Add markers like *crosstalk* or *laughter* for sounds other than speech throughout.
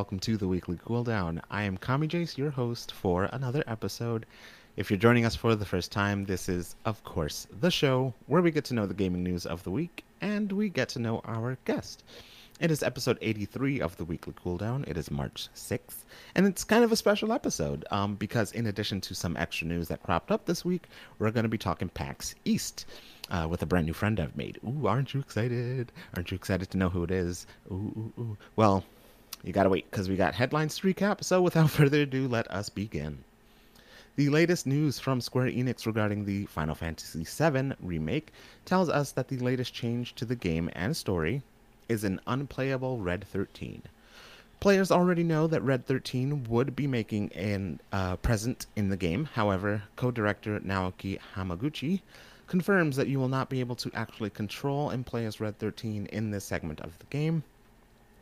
Welcome to the weekly cooldown. I am Kamijace, your host for another episode. If you're joining us for the first time, this is, of course, the show where we get to know the gaming news of the week and we get to know our guest. It is episode 83 of the weekly cooldown. It is March 6th, and it's kind of a special episode um, because, in addition to some extra news that cropped up this week, we're going to be talking PAX East uh, with a brand new friend I've made. Ooh, aren't you excited? Aren't you excited to know who it is? Ooh, ooh, ooh. Well, you gotta wait because we got headlines to recap. So, without *laughs* further ado, let us begin. The latest news from Square Enix regarding the Final Fantasy VII remake tells us that the latest change to the game and story is an unplayable Red 13. Players already know that Red 13 would be making an uh, present in the game. However, co-director Naoki Hamaguchi confirms that you will not be able to actually control and play as Red 13 in this segment of the game.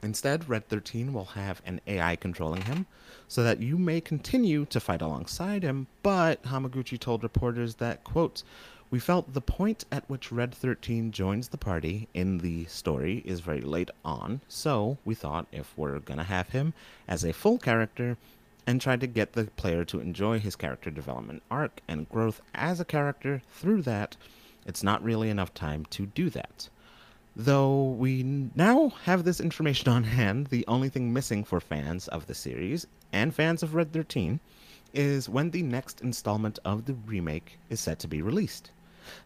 Instead, Red 13 will have an AI controlling him, so that you may continue to fight alongside him, but Hamaguchi told reporters that, quote, we felt the point at which Red 13 joins the party in the story is very late on, so we thought if we're gonna have him as a full character and try to get the player to enjoy his character development arc and growth as a character through that, it's not really enough time to do that. Though we now have this information on hand, the only thing missing for fans of the series and fans of Red 13 is when the next installment of the remake is set to be released.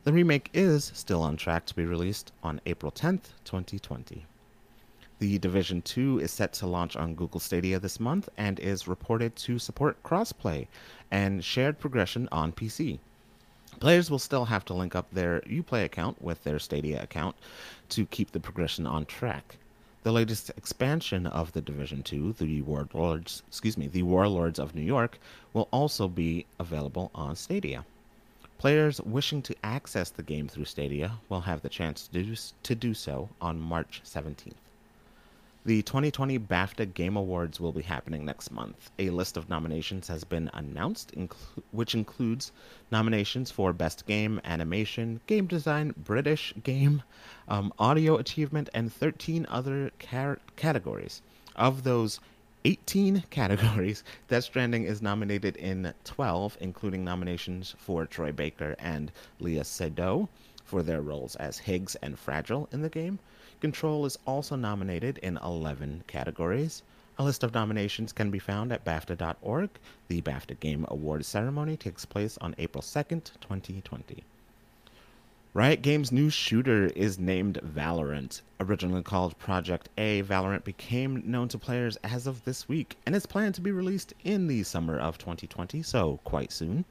The remake is still on track to be released on April 10th, 2020. The Division 2 is set to launch on Google Stadia this month and is reported to support crossplay and shared progression on PC. Players will still have to link up their Uplay account with their Stadia account to keep the progression on track. The latest expansion of the Division 2, the Warlords, excuse me, the Warlords of New York, will also be available on Stadia. Players wishing to access the game through Stadia will have the chance to do, to do so on March 17th. The 2020 BAFTA Game Awards will be happening next month. A list of nominations has been announced, inclu- which includes nominations for Best Game, Animation, Game Design, British Game, um, Audio Achievement, and 13 other car- categories. Of those, 18 *laughs* categories. Death Stranding is nominated in 12, including nominations for Troy Baker and Léa Seydoux for their roles as Higgs and Fragile in the game. Control is also nominated in 11 categories. A list of nominations can be found at BAFTA.org. The BAFTA Game Awards ceremony takes place on April 2nd, 2020. Riot Games' new shooter is named Valorant. Originally called Project A, Valorant became known to players as of this week and is planned to be released in the summer of 2020, so quite soon.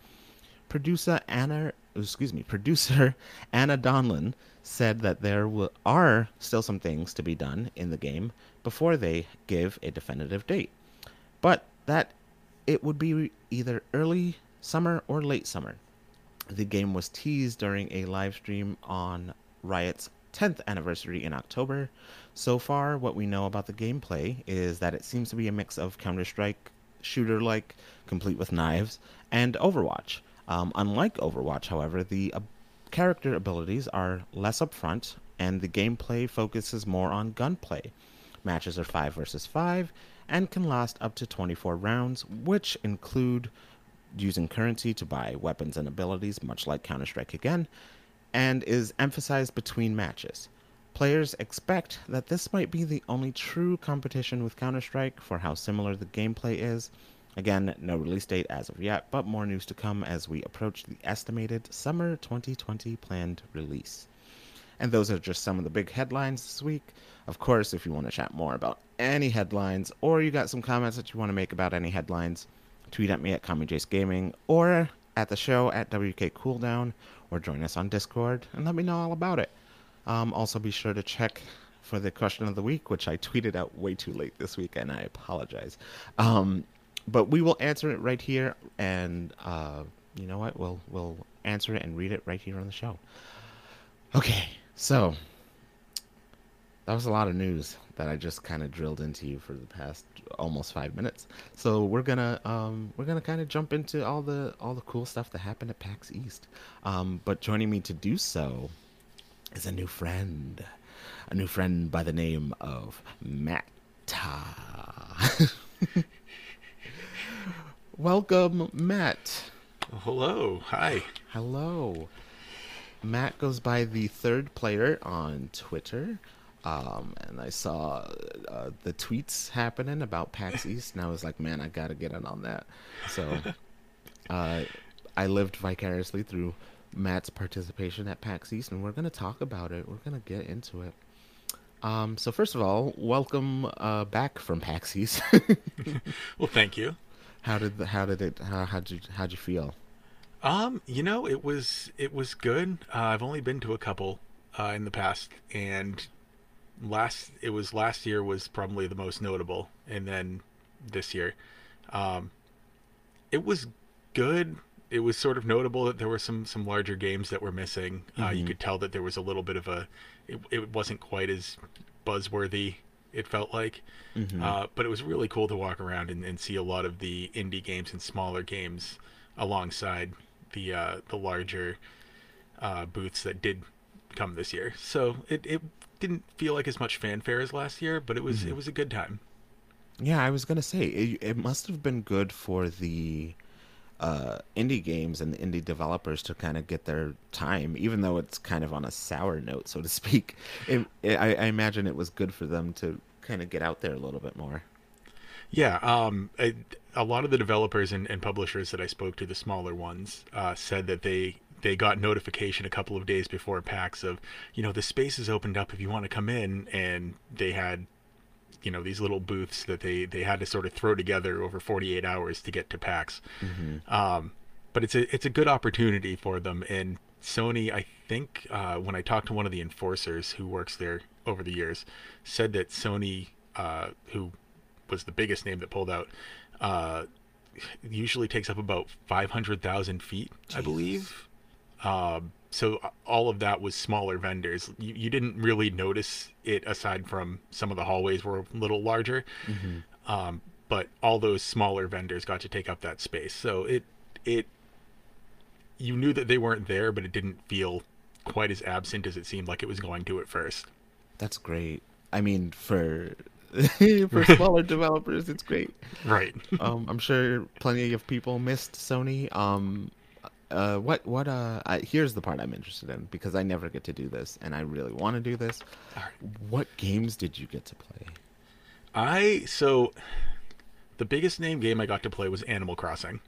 Producer Anna, excuse me, producer Anna Donlin said that there are still some things to be done in the game before they give a definitive date, but that it would be either early summer or late summer the game was teased during a live stream on Riot's 10th anniversary in October. So far, what we know about the gameplay is that it seems to be a mix of Counter Strike, shooter like, complete with knives, and Overwatch. Um, unlike Overwatch, however, the character abilities are less upfront, and the gameplay focuses more on gunplay. Matches are 5 versus 5 and can last up to 24 rounds, which include using currency to buy weapons and abilities, much like Counter Strike again, and is emphasized between matches. Players expect that this might be the only true competition with Counter Strike for how similar the gameplay is. Again, no release date as of yet, but more news to come as we approach the estimated summer 2020 planned release. And those are just some of the big headlines this week. Of course, if you want to chat more about any headlines or you got some comments that you want to make about any headlines, tweet at me at Jace Gaming or at the show at WK Cooldown or join us on Discord and let me know all about it. Um, also, be sure to check for the question of the week, which I tweeted out way too late this week, and I apologize. Um, but we will answer it right here, and uh, you know what? We'll we'll answer it and read it right here on the show. Okay, so that was a lot of news that I just kind of drilled into you for the past almost five minutes. So we're gonna um, we're gonna kind of jump into all the all the cool stuff that happened at PAX East. Um, but joining me to do so is a new friend, a new friend by the name of Matt. *laughs* Welcome, Matt. Hello. Hi. Hello. Matt goes by the third player on Twitter. Um, and I saw uh, the tweets happening about PAX *laughs* East, and I was like, man, I gotta get in on that. So uh, I lived vicariously through Matt's participation at PAX East, and we're gonna talk about it. We're gonna get into it. Um, so first of all, welcome uh, back from PAX East. *laughs* well, thank you. How did the, how did it how how'd you how'd you feel? Um, you know, it was it was good. Uh, I've only been to a couple uh, in the past, and last it was last year was probably the most notable, and then this year, um, it was good. It was sort of notable that there were some some larger games that were missing. Uh, you Mhm. could tell that there was a little bit of a. It, it wasn't quite as buzzworthy. It felt like, Mhm. uh, but it was really cool to walk around and, and see a lot of the indie games and smaller games alongside the uh, the larger uh, booths that did come this year. So it, it didn't feel like as much fanfare as last year, but it was Mhm. it was a good time. Yeah, I was gonna say it, it must have been good for the uh, indie games and the indie developers to kind of get their time, even though it's kind of on a sour note, so to speak. It, it, I, I imagine it was good for them to kind of get out there a little bit more. Yeah, um, lot of the developers and, and publishers that I spoke to, the smaller ones, uh, said that they they got notification a couple of days before PAX of, you know, the space is opened up if you want to come in, and they had, you know, these little booths that they they had to sort of throw together over 48 hours to get to PAX. hmm Um, but it's a it's a good opportunity for them. And Sony, I think, uh, when I talked to one of the enforcers who works there over the years, said that Sony, uh, who was the biggest name that pulled out, uh, usually takes up about five hundred thousand feet, I believe. Um, so all of that was smaller vendors. You, you didn't really notice it aside from some of the hallways were a little larger hmm um, but all those smaller vendors got to take up that space. So it it you knew that they weren't there, but it didn't feel quite as absent as it seemed like it was going to at first. That's great. I mean, for *laughs* for *laughs* smaller developers, it's great. Right. Um, I'm sure plenty of people missed Sony. Um, uh, what what uh, I, here's the part I'm interested in because I never get to do this, and I really want to do this. Right. What games did you get to play? I so the biggest name game I got to play was Animal Crossing,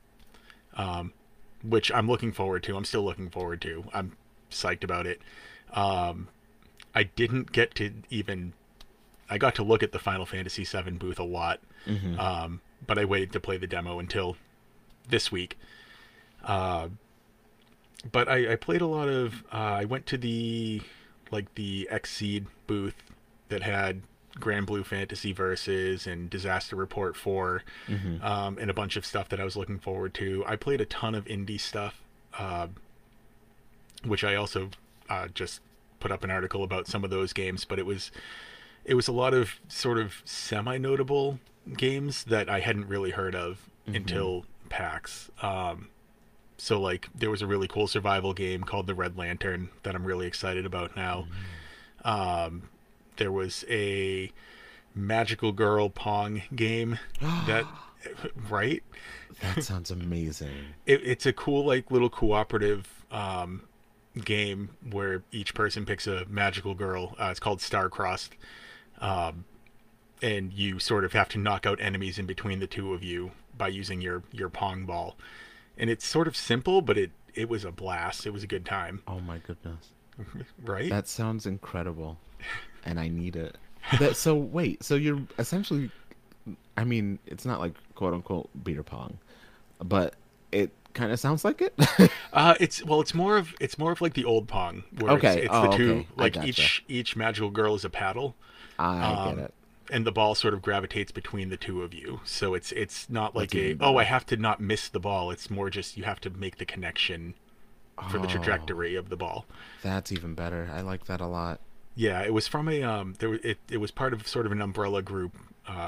um, which I'm looking forward to. I'm still looking forward to. I'm psyched about it. Um, I didn't get to even. I got to look at the Final Fantasy VII booth a lot, Mm-hmm. um, but I waited to play the demo until this week. Uh, but I, I played a lot of. Uh, I went to the like the Xseed booth that had Granblue Fantasy Versus and Disaster Report Four, mm-hmm. um, and a bunch of stuff that I was looking forward to. I played a ton of indie stuff, uh, which I also uh, just put up an article about some of those games. But it was it was a lot of sort of semi notable games that I hadn't really heard of Mhm. until PAX. Um, so like there was a really cool survival game called The Red Lantern that I'm really excited about now. Um, there was a magical girl pong game *gasps* that right that sounds amazing. it, it's a cool like little cooperative um, game where each person picks a magical girl uh, it's called Starcrossed um, and you sort of have to knock out enemies in between the two of you by using your your pong ball and it's sort of simple but it it was a blast it was a good time Oh my goodness, *laughs* right that sounds incredible, and I need it. That, so wait, so you're essentially, I mean, it's not like quote unquote beer pong, but it kind of sounds like it. *laughs* Uh, it's well, it's more of it's more of like the old Pong, where Okay. it's, it's Oh, the two okay. Like gotcha. each each magical girl is a paddle, I Um, get it. And the ball sort of gravitates between the two of you. So it's it's not like That's a oh I have to not miss the ball. It's more just you have to make the connection for the Oh, trajectory of the ball. That's even better. I like that a lot. Yeah, it was from a um there was it it was part of sort of an umbrella group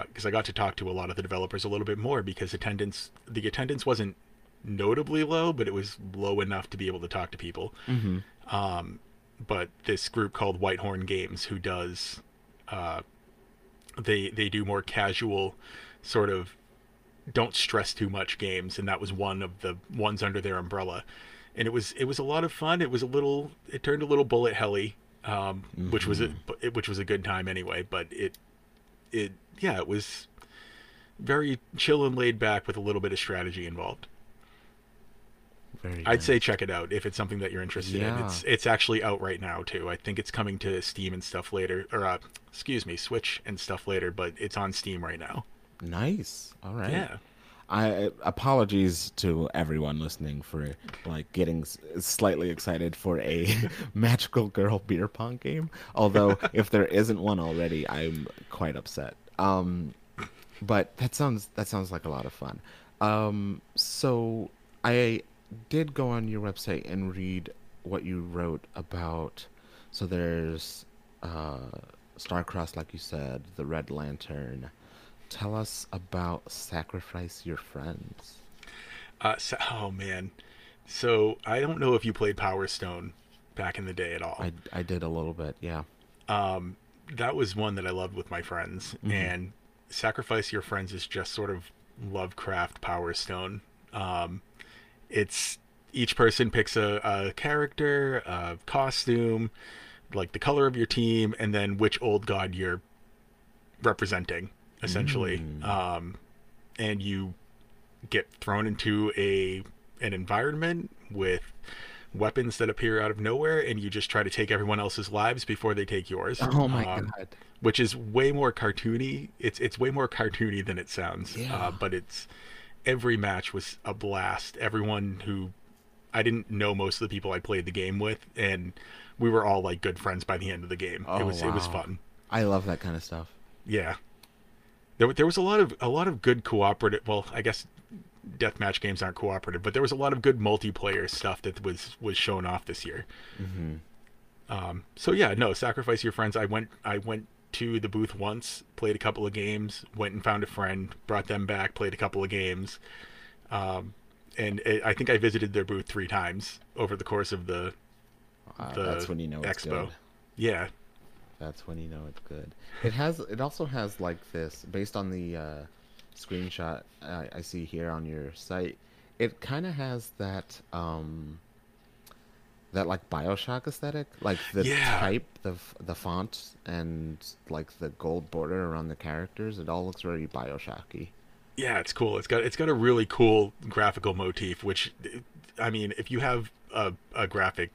because I got to talk to a lot of the developers a little bit more because attendance the attendance wasn't notably low, but it was low enough to be able to talk to people. Mm-hmm. um, but this group called Whitethorn Games, who does uh, they they do more casual, sort of, don't stress too much games, and that was one of the ones under their umbrella, and it was it was a lot of fun. It was a little it turned a little bullet helly, um, which was a which was a good time anyway. But it it yeah it was very chill and laid back with a little bit of strategy involved. Very I'd say check it out if it's something that you're interested in. Yeah. It's it's actually out right now too. I think it's coming to Steam and stuff later, or uh, excuse me, Switch and stuff later. But it's on Steam right now. nice. All right. Yeah, I apologies to everyone listening for like getting s- slightly excited for a *laughs* magical girl beer pong game. Although *laughs* if there isn't one already, I'm quite upset. Um, but that sounds that sounds like a lot of fun. Um, so I did go on your website and read what you wrote about. So there's uh, Starcross, like you said, the Red Lantern. Tell us about Sacrifice Your Friends. Uh, so, oh man, so I don't know if you played Power Stone back in the day at all. I, I did a little bit, yeah. um, that was one that I loved with my friends, and Sacrifice Your Friends is just sort of Lovecraft Power Stone. Um, it's each person picks a, a character, a costume, like the color of your team, and then which old god you're representing, essentially. Um, and you get thrown into a an environment with weapons that appear out of nowhere, and you just try to take everyone else's lives before they take yours. Oh my Um, god. Which is way more cartoony. It's it's way more cartoony than it sounds. Yeah. Uh, but it's every match was a blast. Everyone who I didn't know most of the people I played the game with, and we were all like good friends by the end of the game. Oh, it was it was fun. I love that kind of stuff. Yeah. There, there was a lot of a lot of good cooperative. Well, I guess deathmatch games aren't cooperative, but there was a lot of good multiplayer stuff that was was shown off this year. hmm Um, so yeah, no, sacrifice your friends. I went I went to the booth once, played a couple of games, went and found a friend, brought them back, played a couple of games, um, and it, I think I visited their booth three times over the course of the Uh, the that's when you know it's expo. good. Yeah, That's when you know it's good. It has. It also has like this, based on the uh, screenshot I, I see here on your site. It kind of has that, um, that like Bioshock aesthetic, like the Yeah. type, the the font, and like the gold border around the characters. It all looks very Bioshocky. yeah, it's cool. It's got it's got a really cool graphical motif. Which, I mean, if you have a, a graphic,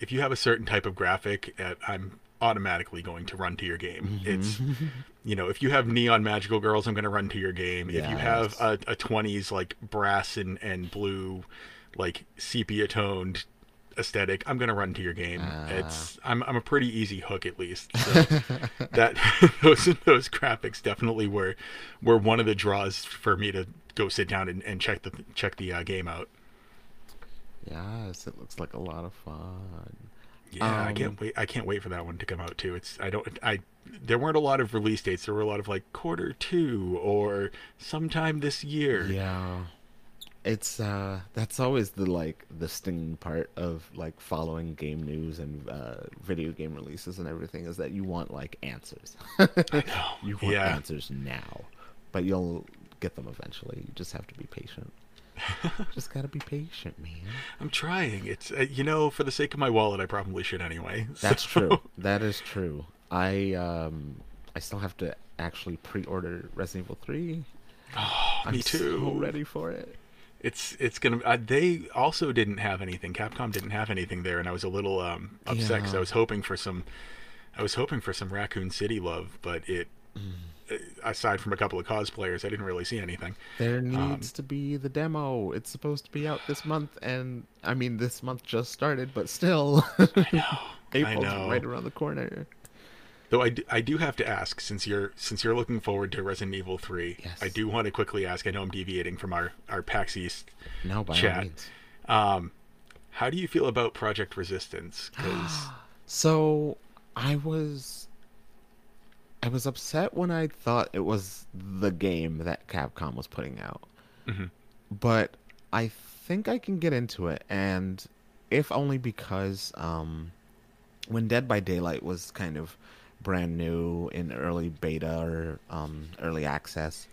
if you have a certain type of graphic, uh, I'm automatically going to run to your game. It's *laughs* you know, if you have neon magical girls, I'm going to run to your game. If you have a, a 20s like brass and and blue, like sepia toned aesthetic, I'm going to run to your game. Ah. It's I'm I'm a pretty easy hook at least. So *laughs* that *laughs* those those graphics definitely were were one of the draws for me to go sit down and, and check the check the uh, game out. Yes, it looks like a lot of fun. Yeah, I Um, can't wait. I can't wait for that one to come out too. It's I don't I there weren't a lot of release dates. There were a lot of like quarter two or sometime this year. Yeah. It's uh that's always the like the stinging part of like following game news and uh video game releases and everything is that you want like answers. *laughs* you want Yeah. answers now. But you'll get them eventually. You just have to be patient. *laughs* just got to be patient, man. I'm trying. It's uh, you know for the sake of my wallet, I probably should anyway. *laughs* That's So- true. That is true. I um I still have to actually pre-order Resident Evil 3. I'm Me too. so ready for it. It's it's gonna. Uh, they also didn't have anything. Capcom didn't have anything there, and I was a little um, upset because Yeah. I was hoping for some. I was hoping for some Raccoon City love, but it. Mm. Aside from a couple of cosplayers, I didn't really see anything. There Um, needs to be the demo. It's supposed to be out this month, and I mean, this month just started, but still, *laughs* April's know. right around the corner. Though I do, I do have to ask, since you're since you're looking forward to Resident Evil Three, Yes. I do want to quickly ask. I know I'm deviating from our our PAX East. No, by all Chat. means. Um, how do you feel about Project Resistance? *gasps* Because So I was, I was upset when I thought it was the game that Capcom was putting out, Mhm. but I think I can get into it, and if only because um, when Dead by Daylight was kind of brand new in early beta or um, early access,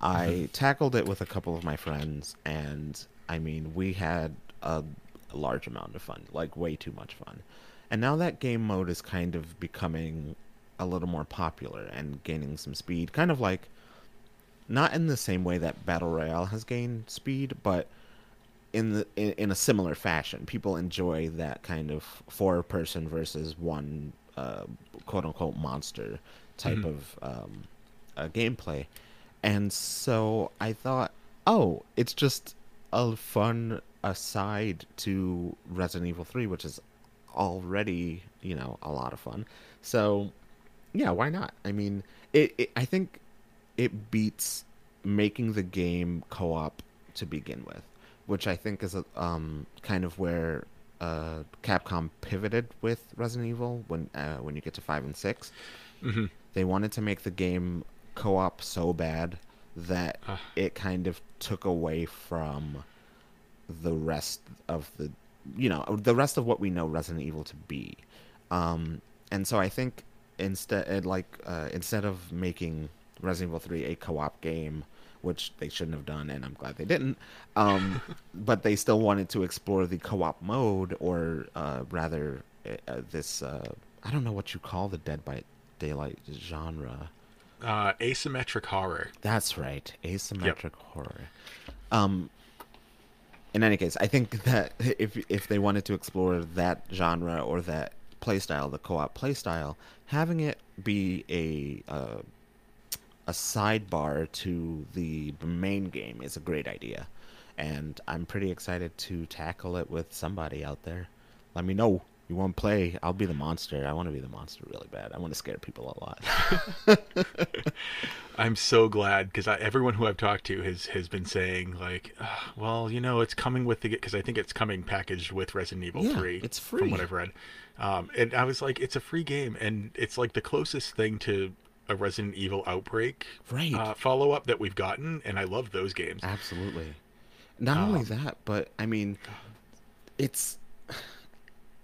I tackled it with a couple of my friends, and I mean, we had a, a large amount of fun, like way too much fun. And now that game mode is kind of becoming a little more popular and gaining some speed, kind of like not in the same way that Battle Royale has gained speed, but in the in, in a similar fashion. People enjoy that kind of four person versus one uh, quote unquote monster type Mhm. of um, uh, gameplay. And so I thought, oh, it's just a fun aside to Resident Evil 3, which is already, you know, a lot of fun. So, yeah, why not? I mean, it, it I think it beats making the game co-op to begin with, which I think is a, um kind of where uh, Capcom pivoted with Resident Evil when uh, when you get to 5 and 6 hmm they wanted to make the game co-op so bad that Ah. it kind of took away from the rest of the you know the rest of what we know Resident Evil to be. Um and so I think instead like uh, instead of making Resident Evil 3 a co-op game which they shouldn't have done and I'm glad they didn't um *laughs* but they still wanted to explore the co-op mode or uh, rather uh, this uh, I don't know what you call the Dead by Daylight genre. Uh, asymmetric horror. That's right, asymmetric horror. Um, in any case, I think that if if they wanted to explore that genre or that playstyle, the co-op playstyle, having it be a uh, a sidebar to the main game is a great idea, and I'm pretty excited to tackle it with somebody out there. Let me know. You want to play? I'll be the monster. I want to be the monster really bad. I want to scare people a lot. *laughs* I'm so glad because everyone who I've talked to has has been saying like, "Ah, well, you know, it's coming with the because I think it's coming packaged with Resident Evil Yeah, 3. it's from free. what I've read. Um, and I was like, it's a free game, and it's like the closest thing to a Resident Evil Outbreak Right. uh, follow up that we've gotten, and I love those games. Absolutely. Not only Um, that, but I mean, it's. *sighs*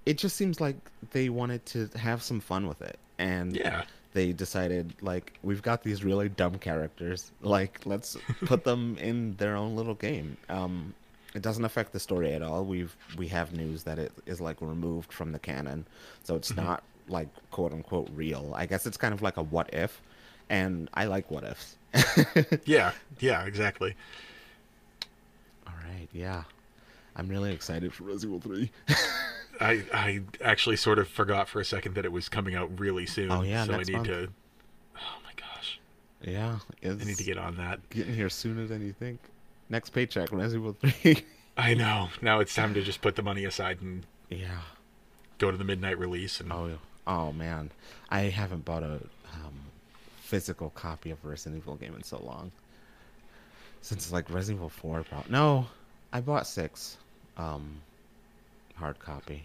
It just seems like they wanted to have some fun with it, and Yeah, they decided like we've got these really dumb characters, like let's *laughs* put them in their own little game. Um, it doesn't affect the story at all. We've we have news that it is like removed from the canon, so it's not like quote unquote real. I guess it's kind of like a what if, and I like what ifs. *laughs* yeah, yeah, exactly. All right, yeah. I'm really excited for Resident Evil 3. *laughs* I I actually sort of forgot for a second that it was coming out really soon. Oh, yeah, so I need month. to. Oh my gosh, yeah, it's I need to get on that. getting here sooner than you think. Next paycheck, Resident Evil 3. *laughs* I know. Now it's time to just put the money aside and yeah. go to the midnight release. And Oh, oh man. I haven't bought a um, physical copy of a Resident Evil game in so long. Since like Resident Evil 4 probably. No, I bought 6 um hard copy.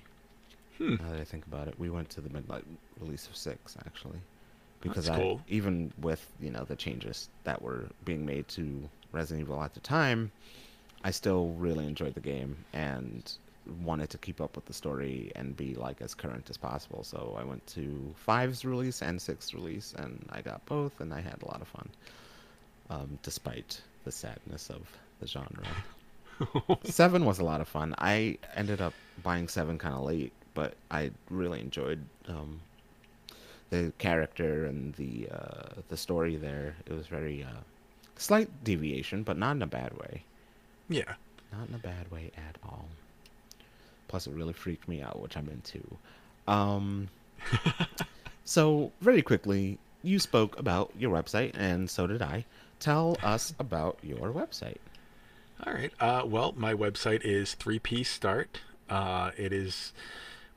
Hmm. Now that I think about it, we went to the midnight release of 6 actually. Because That's I cool. even with, you know, the changes that were being made to Resident Evil at the time, I still really enjoyed the game and wanted to keep up with the story and be like as current as possible. So I went to five's release and six's release, and I got both, and I had a lot of fun, um, despite the sadness of the genre. *laughs* seven was a lot of fun. I ended up buying seven kind of late, but I really enjoyed um, the character and the uh, the story there. It was very uh, slight deviation, but not in a bad way. yeah, Not in a bad way at all. Plus, it really freaked me out, which I'm into. Um, *laughs* so, very quickly, you spoke about your website, and so did I. Tell us about your website. All right. Uh, well, my website is 3P Start. Uh, it is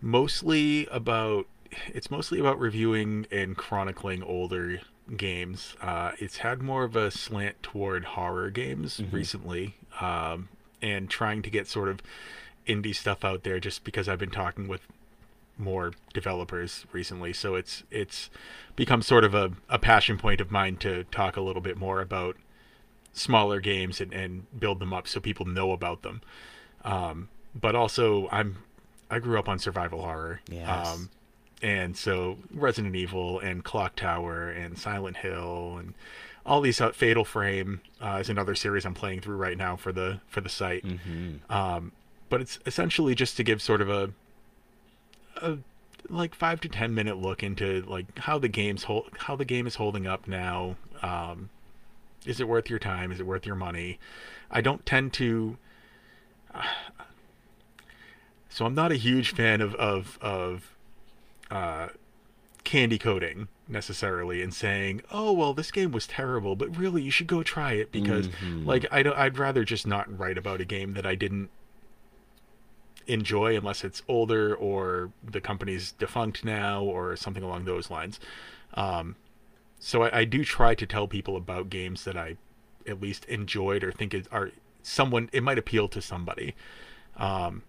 mostly about it's mostly about reviewing and chronicling older games. Uh, it's had more of a slant toward horror games Mhm. recently, um, and trying to get sort of indie stuff out there. Just because I've been talking with more developers recently, so it's it's become sort of a, a passion point of mine to talk a little bit more about smaller games and, and build them up so people know about them. Um, but also, I'm I grew up on survival horror. Yes. Um, and so Resident Evil and Clock Tower and Silent Hill and all these uh, Fatal Frame uh, is another series I'm playing through right now for the for the site. Mm-hmm. Um, but it's essentially just to give sort of a, a like five to ten minute look into like how the game's hold, how the game is holding up now. Um, is it worth your time? Is it worth your money? I don't tend to. *sighs* so I'm not a huge fan of of of uh, candy coating necessarily and saying, "Oh well, this game was terrible, but really you should go try it because Mhm. like I don't I'd rather just not write about a game that I didn't enjoy unless it's older or the company's defunct now or something along those lines. Um, so I, I do try to tell people about games that I at least enjoyed or think are someone it might appeal to somebody. Um,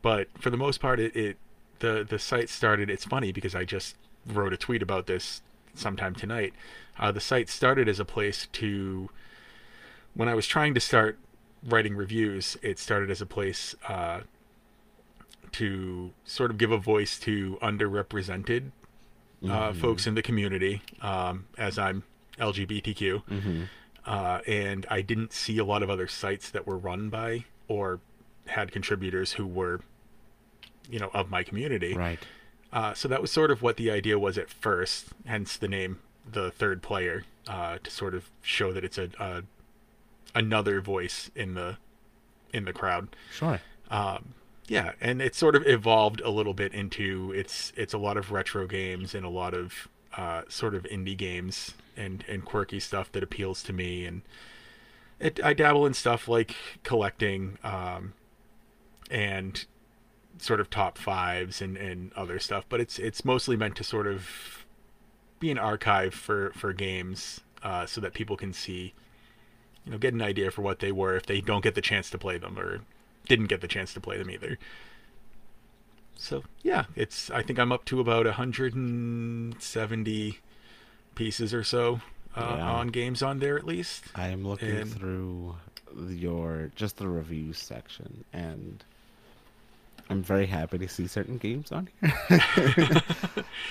but for the most part, it, it the the site started. It's funny because I just wrote a tweet about this sometime tonight. Uh, the site started as a place to when I was trying to start writing reviews. It started as a place uh, to sort of give a voice to underrepresented uh, Mhm. folks in the community, um, as I'm LGBTQ, Mm-hmm. uh, and I didn't see a lot of other sites that were run by or had contributors who were, you know, of my community. Right. Uh, so that was sort of what the idea was at first, hence the name, the third player, uh, to sort of show that it's a, a another voice in the in the crowd. Sure. Um, yeah, and it sort of evolved a little bit into it's it's a lot of retro games and a lot of uh, sort of indie games and and quirky stuff that appeals to me. And it I dabble in stuff like collecting um, and sort of top fives and, and other stuff, but it's it's mostly meant to sort of be an archive for for games uh, so that people can see you know get an idea for what they were if they don't get the chance to play them or didn't get the chance to play them either. So yeah, it's I think I'm up to about 170 pieces or so uh, Yeah. on games on there at least. I am looking And- through your just the review section, and I'm very happy to see certain games on here. *laughs*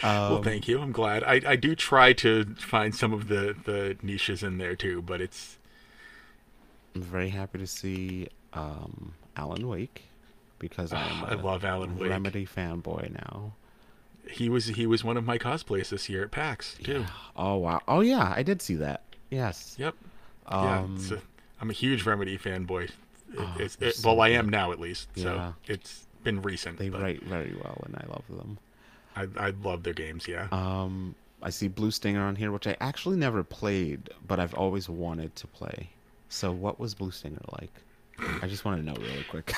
well, Um, thank you. I'm glad. I, I do try to find some of the, the niches in there too, but it's I'm very happy to see um, Alan Wake because I'm I a love Alan Wake. Remedy fanboy now. he was he was one of my cosplays this year at PAX too. Oh wow! Oh yeah, I did see that. Yes. Yep. Um, yeah. A, I'm a huge Remedy fanboy. It, Oh, they're it, so well, I am now at least. Yeah. So it's been recent. they but write very well, and I love them. I I love their games. Yeah. Um, I see Blue Stinger on here, which I actually never played, but I've always wanted to play. So, what was Blue Stinger like? I just want to know really quick.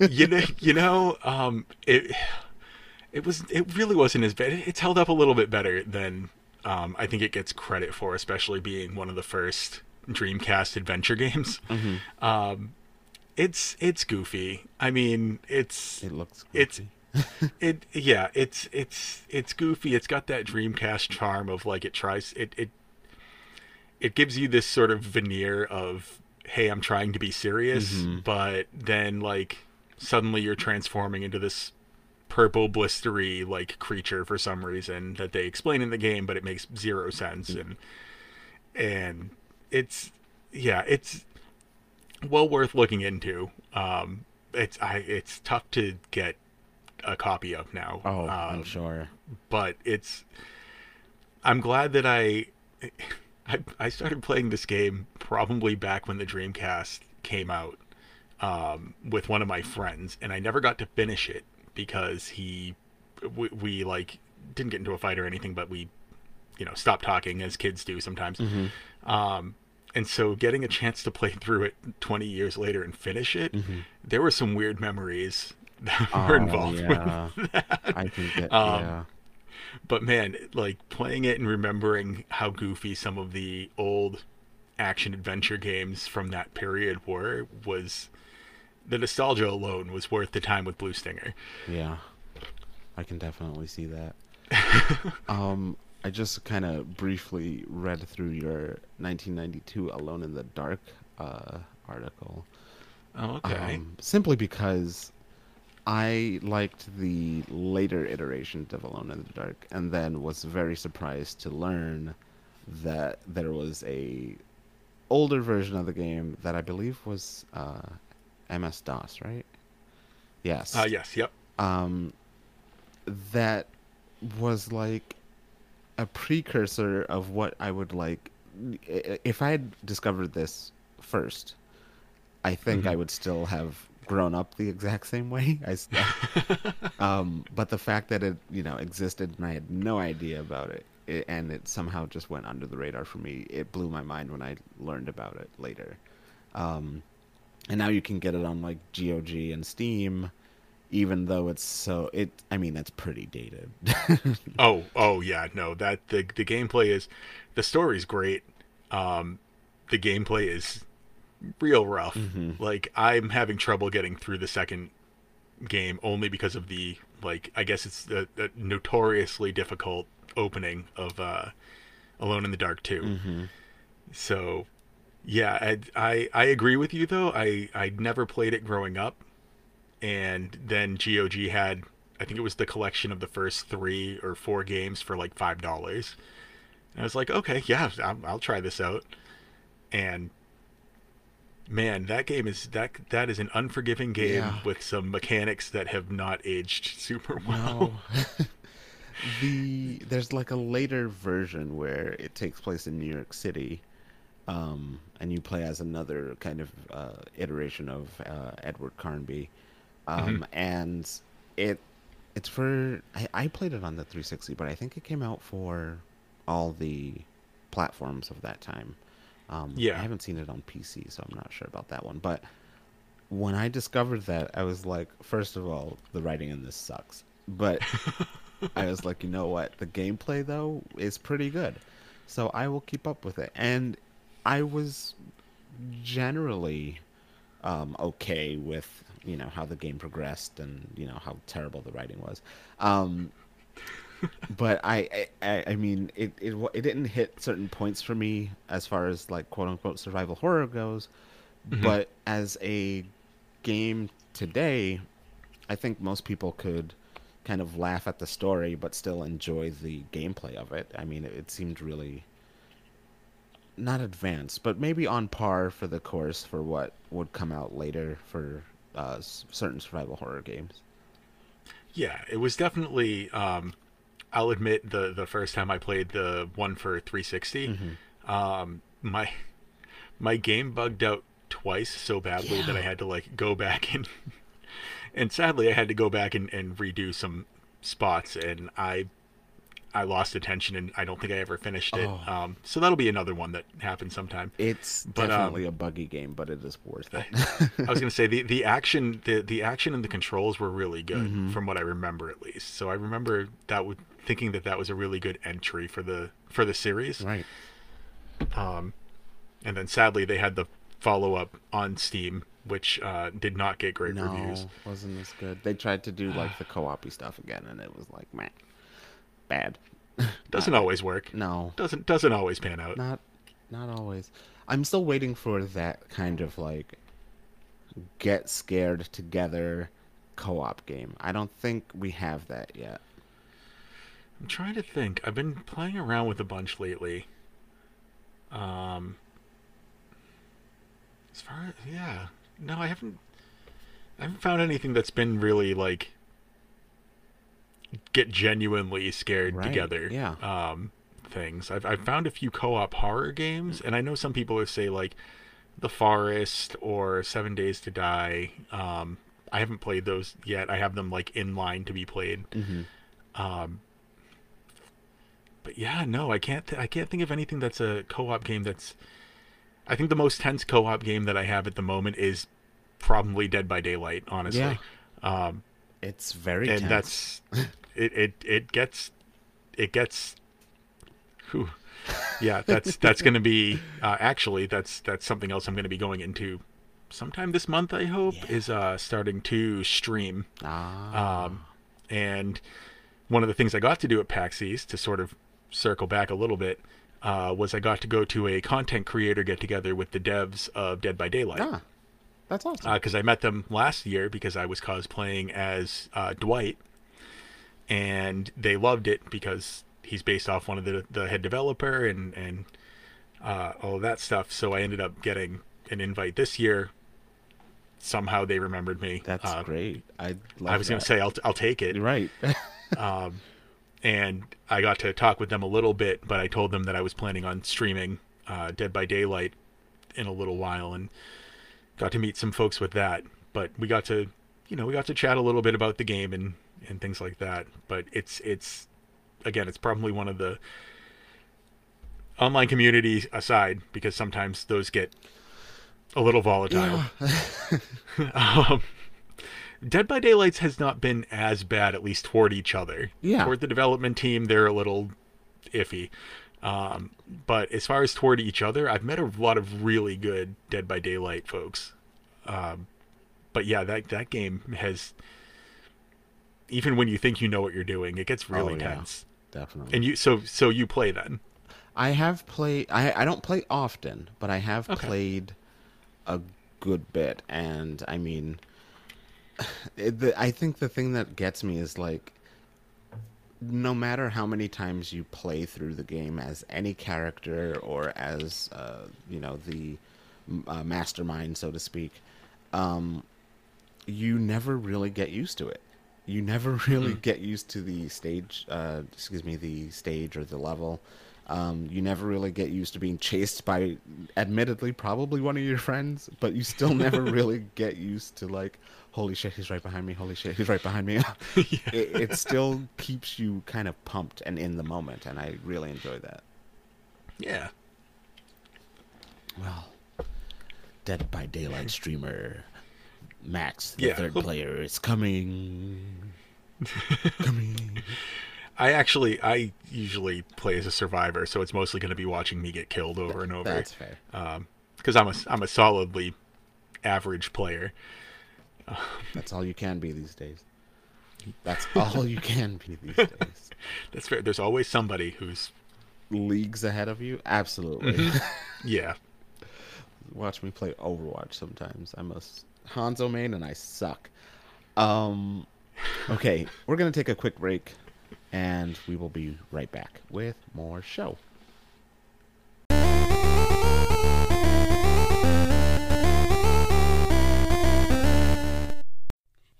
*laughs* you know, you know, um, it it was it really wasn't as bad. It's held up a little bit better than um, I think it gets credit for, especially being one of the first Dreamcast adventure games. Mhm. Um, it's it's goofy. I mean, it's It looks. It's- *laughs* it yeah it's it's it's goofy it's got that dreamcast charm of like it tries it it it gives you this sort of veneer of hey i'm trying to be serious Mhm. but then like suddenly you're transforming into this purple blistery like creature for some reason that they explain in the game but it makes zero sense and and it's yeah it's well worth looking into um it's i it's tough to get a copy of now Oh, I'm Um, sure. but it's i'm glad that i i i started playing this game probably back when the dreamcast came out um with one of my friends and i never got to finish it because he we, we like didn't get into a fight or anything but we you know stopped talking as kids do sometimes Mhm. um and so getting a chance to play through it 20 years later and finish it Mhm. there were some weird memories that *laughs* Oh, were involved yeah. with that. I think that. Um, yeah. But man, like playing it and remembering how goofy some of the old action adventure games from that period were was the nostalgia alone was worth the time with Blue Stinger. Yeah. I can definitely see that. *laughs* um, I just kind of briefly read through your 1992 Alone in the Dark uh, article. Oh, okay. Um, simply because I liked the later iterations of Alone in the Dark, and then was very surprised to learn that there was a older version of the game that I believe was uh, MS DOS, right? Yes. Uh, yes. Yep. Um, that was like a precursor of what I would like. If I had discovered this first, I think I would still have grown up the exact same way. *laughs* I, um, but the fact that it you know existed and I had no idea about it, it, and it somehow just went under the radar for me. It blew my mind when I learned about it later. Um, and now you can get it on like GOG and Steam, even though it's so it. I mean, that's pretty dated. *laughs* oh, oh yeah, no, that the the gameplay is, the story's great. Um, the gameplay is real rough. Mm-hmm. Like I'm having trouble getting through the second game only because of the like I guess it's the, the notoriously difficult opening of uh, Alone in the Dark 2. mm-hmm. So yeah, I, I I agree with you though. I I never played it growing up, and then GOG had I think it was the collection of the first three or four games for like five dollars. And I was like, okay, yeah, I'll, I'll try this out. And man, that game is that that is an unforgiving game Yeah. with some mechanics that have not aged *laughs* super well. No. *laughs* *laughs* the there's like a later version where it takes place in New York City, um, and you play as another kind of uh, iteration of uh, Edward Carnby, um, and it it's for I, I played it on the 360, but I think it came out for all the platforms of that time. Um, Yeah. I haven't seen it on PC, so I'm not sure about that one, but when I discovered that, I was like, first of all, the writing in this sucks. But *laughs* I was like, you know what? The gameplay though is pretty good. So I will keep up with it. And I was generally um, okay with, you know, how the game progressed and, you know, how terrible the writing was. Um, but I, I, I mean, it, it, it didn't hit certain points for me as far as like quote unquote survival horror goes. But as a game today, I think most people could kind of laugh at the story but still enjoy the gameplay of it. I mean, it, it seemed really not advanced, but maybe on par for the course for what would come out later for uh, certain survival horror games. Yeah, it was definitely. Um, I'll admit the the first time I played the one for 360, um, my my game bugged out twice so badly that I had to like go back and *laughs* and sadly I had to go back and, and redo some spots and I I lost attention and I don't think I ever finished it. Oh. Um, so that'll be another one that happens sometime. It's But, um, definitely a buggy game, but it is worth it. *laughs* I was gonna say the, the action the the action and the controls were really good Mm-hmm. from what I remember at least. So I remember that would thinking that that was a really good entry for the for the series. right. Um, and then sadly they had the follow up on Steam, which uh, did not get great No, reviews. wasn't as good. They tried to do like the *sighs* co-op stuff again, and it was like, man, bad. *laughs* Doesn't always work. No, Doesn't doesn't always pan out. not not always. I'm still waiting for that kind of like get scared together co-op game. I don't think we have that yet. I'm trying to think. I've been playing around with a bunch lately. Um, as far as yeah, no, I haven't. I haven't found anything that's been really like get genuinely scared Right, together. yeah. Um, things. I've I've found a few co-op horror games, and I know some people would say like The Forest or Seven Days to Die. Um, I haven't played those yet. I have them like in line to be played. hmm Um, but yeah, no, I can't. Th- I can't think of anything that's a co-op game that's. I think the most tense co-op game that I have at the moment is probably Dead by Daylight. Honestly, Yeah. um, It's very and tense. that's *laughs* it. It it gets it gets. Whew. Yeah, that's that's going to be uh, actually that's that's something else I'm going to be going into sometime this month. I hope Yeah. is uh, starting to stream ah, um, and one of the things I got to do at PAX East to sort of circle back a little bit uh, was I got to go to a content creator get together with the devs of Dead by Daylight. ah, That's awesome. because I met them last year because I was cosplaying as uh, Dwight, and they loved it because he's based off one of the the head developer and and uh, all of that stuff. So I ended up getting an invite this year. Somehow they remembered me. That's Uh, great. I love I was going to say I'll I'll take it You're right. *laughs* and I got to talk with them a little bit, but I told them that I was planning on streaming uh, Dead by Daylight in a little while, and got to meet some folks with that. But we got to, you know, we got to chat a little bit about the game and and things like that. But it's it's again, it's probably one of the online community aside because sometimes those get a little volatile. *laughs* um, Dead by Daylights has not been as bad, at least toward each other. Yeah. Toward the development team, they're a little iffy. Um, but as far as toward each other, I've met a lot of really good Dead by Daylight folks. Um, but yeah, that that game has. Even when you think you know what you're doing, it gets really Oh, yeah. tense. Definitely. And you, so so you play then? I have played. I I don't play often, but I have Okay. played a good bit, and I mean, *sighs* it, the, I think the thing that gets me is like, no matter how many times you play through the game as any character or as uh, you know the uh, mastermind, so to speak, um, you never really get used to it. You never *laughs* really get used to the stage, uh, excuse me, the stage or the level. Um, you never really get used to being chased by, admittedly, probably one of your friends, but you still never *laughs* really get used to like, holy shit, he's right behind me. Holy shit, he's right behind me. *laughs* it, it still keeps you kind of pumped and in the moment, and I really enjoy that. Yeah. Well, Dead by Daylight streamer Max, the Yeah. third player, is coming. *laughs* coming. I actually, I usually play as a survivor, so it's mostly going to be watching me get killed over and over. That's fair. because I'm a I'm a solidly average player. *laughs* That's all you can be these days. That's all you can be these days. *laughs* That's fair. There's always somebody who's Leagues ahead of you? Absolutely. Mm-hmm. yeah. Watch me play Overwatch sometimes. I'm a s- Hanzo main and I suck. Um, okay, we're going to take a quick break and we will be right back with more show.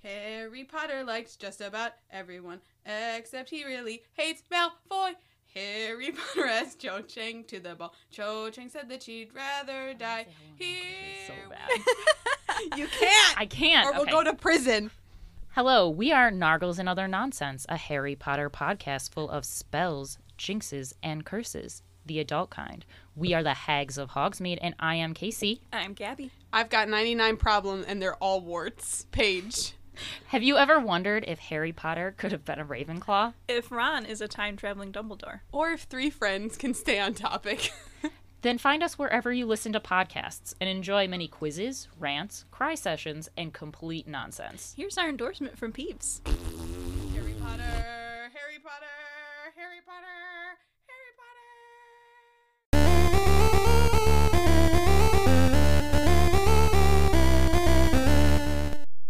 Harry Potter likes just about everyone, except he really hates Malfoy. Harry *laughs* Potter asked Cho Chang to the ball. Cho Chang said that she'd rather die here. so bad. *laughs* You can't, I can't. or we'll Okay. go to prison. Hello, we are Nargles and Other Nonsense, a Harry Potter podcast full of spells, jinxes, and curses, the adult kind. We are the Hags of Hogsmeade, and I am Casey. I'm Gabby. I've got 99 problems, and they're all warts. Paige. Have you ever wondered if Harry Potter could have been a Ravenclaw? If Ron is a time traveling Dumbledore. Or if three friends can stay on topic. *laughs* Then find us wherever you listen to podcasts and enjoy many quizzes, rants, cry sessions, and complete nonsense. Here's our endorsement from Peeps. Harry Potter, Harry Potter, Harry Potter, Harry Potter.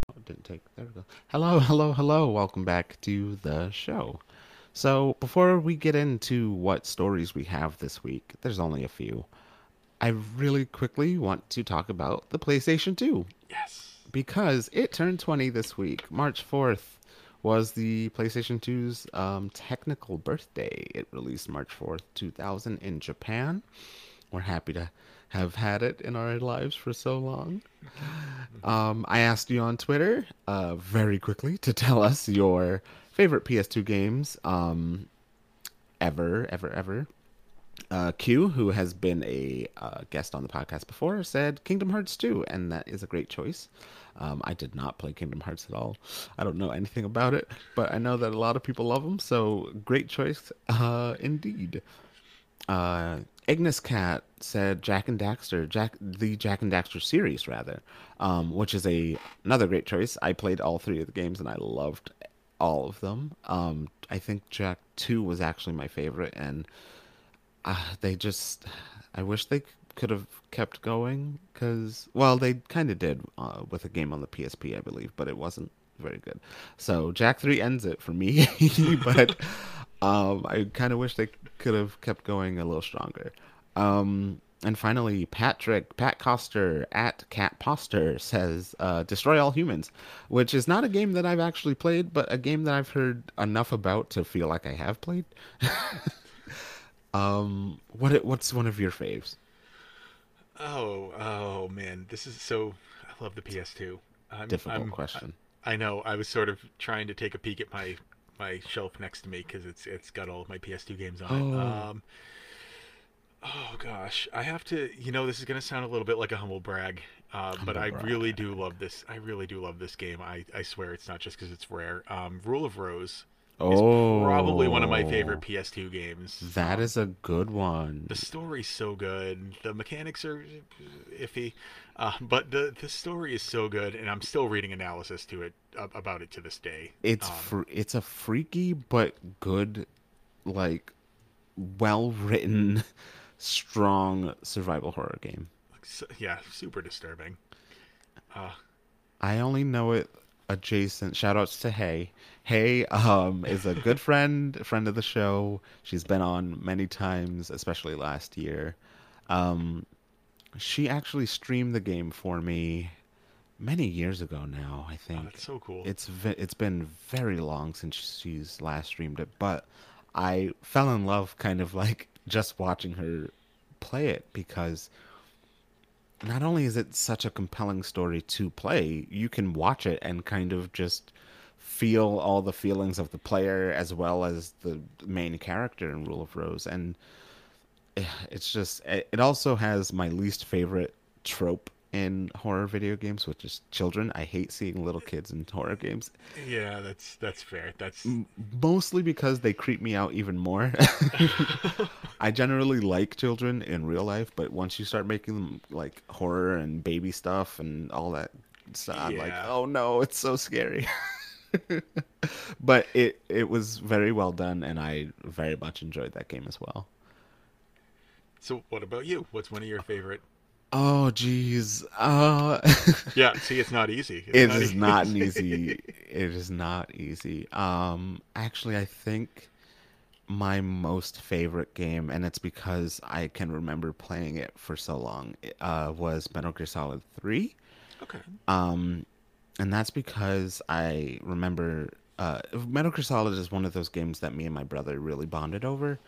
Oh, didn't take. There we go. Hello, hello, hello. Welcome back to the show. So, before we get into what stories we have this week, there's only a few. I really quickly want to talk about the PlayStation 2 Yes. because it turned 20 this week. March 4th was the PlayStation 2's um, technical birthday. It released March 4th, 2000 in Japan. We're happy to have had it in our lives for so long. *laughs* Um, I asked you on Twitter uh, very quickly to tell us your favorite PS2 games um, ever, ever, ever. Uh, Q, who has been a uh, guest on the podcast before, said Kingdom Hearts 2, and that is a great choice. Um, I did not play Kingdom Hearts at all. I don't know anything about it, but I know that a lot of people love them, so great choice uh, indeed. Uh, Ignis Cat said Jak and Daxter, Jak the Jak and Daxter series rather, um, which is a another great choice. I played all three of the games and I loved all of them. Um, I think Jak Two was actually my favorite, and uh, they just I wish they could have kept going because well they kind of did uh, with a game on the PSP I believe, but it wasn't very good. So Jak Three ends it for me, *laughs* but um, I kind of wish they could have kept going a little stronger. Um, and finally, Patrick Pat Coster at Cat Poster says, uh, "Destroy all humans," which is not a game that I've actually played, but a game that I've heard enough about to feel like I have played. *laughs* um, what what's one of your faves? Oh, oh man, this is so. I love the PS2. I'm, Difficult I'm- question. I know. I was sort of trying to take a peek at my my shelf next to me because it's it's got all of my PS2 games on it. Oh. Um, oh gosh, I have to. You know, this is gonna sound a little bit like a humble brag, uh, but I Humble really do love this. I really do love this game. I I swear it's not just because it's rare. Um, Rule of Rose is Oh, probably one of my favorite PS2 games. That Um, a good one. the story's so good. The mechanics are iffy, uh, but the the story is so good, and I'm still reading analysis to it about it to this day. It's Um, fr- it's a freaky but good, like, well written, strong survival horror game. yeah, super disturbing. Uh, I only know it adjacent. Shoutouts to Hey. Hey um, is a good friend, friend of the show. She's been on many times, especially last year. Um, she actually streamed the game for me many years ago now. I oh, think that's so cool. it's ve- it's been very long since she's last streamed it, but I fell in love kind of like just watching her play it because not only is it such a compelling story to play, you can watch it and kind of just feel all the feelings of the player as well as the main character in Rule of Rose. And eh, it's just it it also has my least favorite trope in horror video games which is children i hate seeing little kids in horror games yeah, that's that's fair. That's mostly because they creep me out even more *laughs* i generally like children in real life but once you start making them like horror and baby stuff and all that stuff i'm like oh no it's so scary *laughs* but it it was very well done and i very much enjoyed that game as well so. What about you? What's one of your favorite? Oh geez. Uh *laughs* Yeah, see, it's not easy. It's it is *laughs* easy. not an easy it is not easy. Um actually I think my most favorite game and it's because I can remember playing it for so long uh was Metal Gear Solid 3. okay. Um and that's because I remember uh Metal Gear Solid is one of those games that me and my brother really bonded over.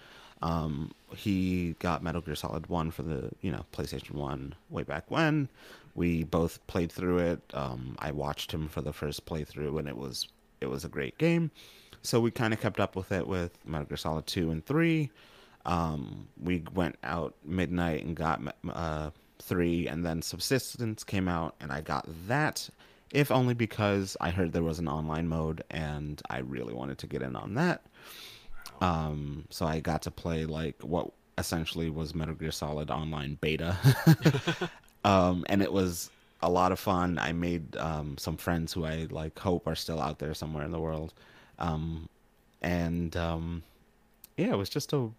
Um, he got Metal Gear Solid One for the you know PlayStation One way back when. We both played through it. Um, I watched him for the first playthrough, and it was it was a great game. So we kind of kept up with it with Metal Gear Solid Two and Three. Um, we went out midnight and got uh, three, and then Subsistence came out, and I got that. If only because I heard there was an online mode, and I really wanted to get in on that. Um, so I got to play like what essentially was Metal Gear Solid Online beta, *laughs* *laughs* um, and it was a lot of fun. I made um, some friends who I like hope are still out there somewhere in the world, um, and um, yeah, it was just a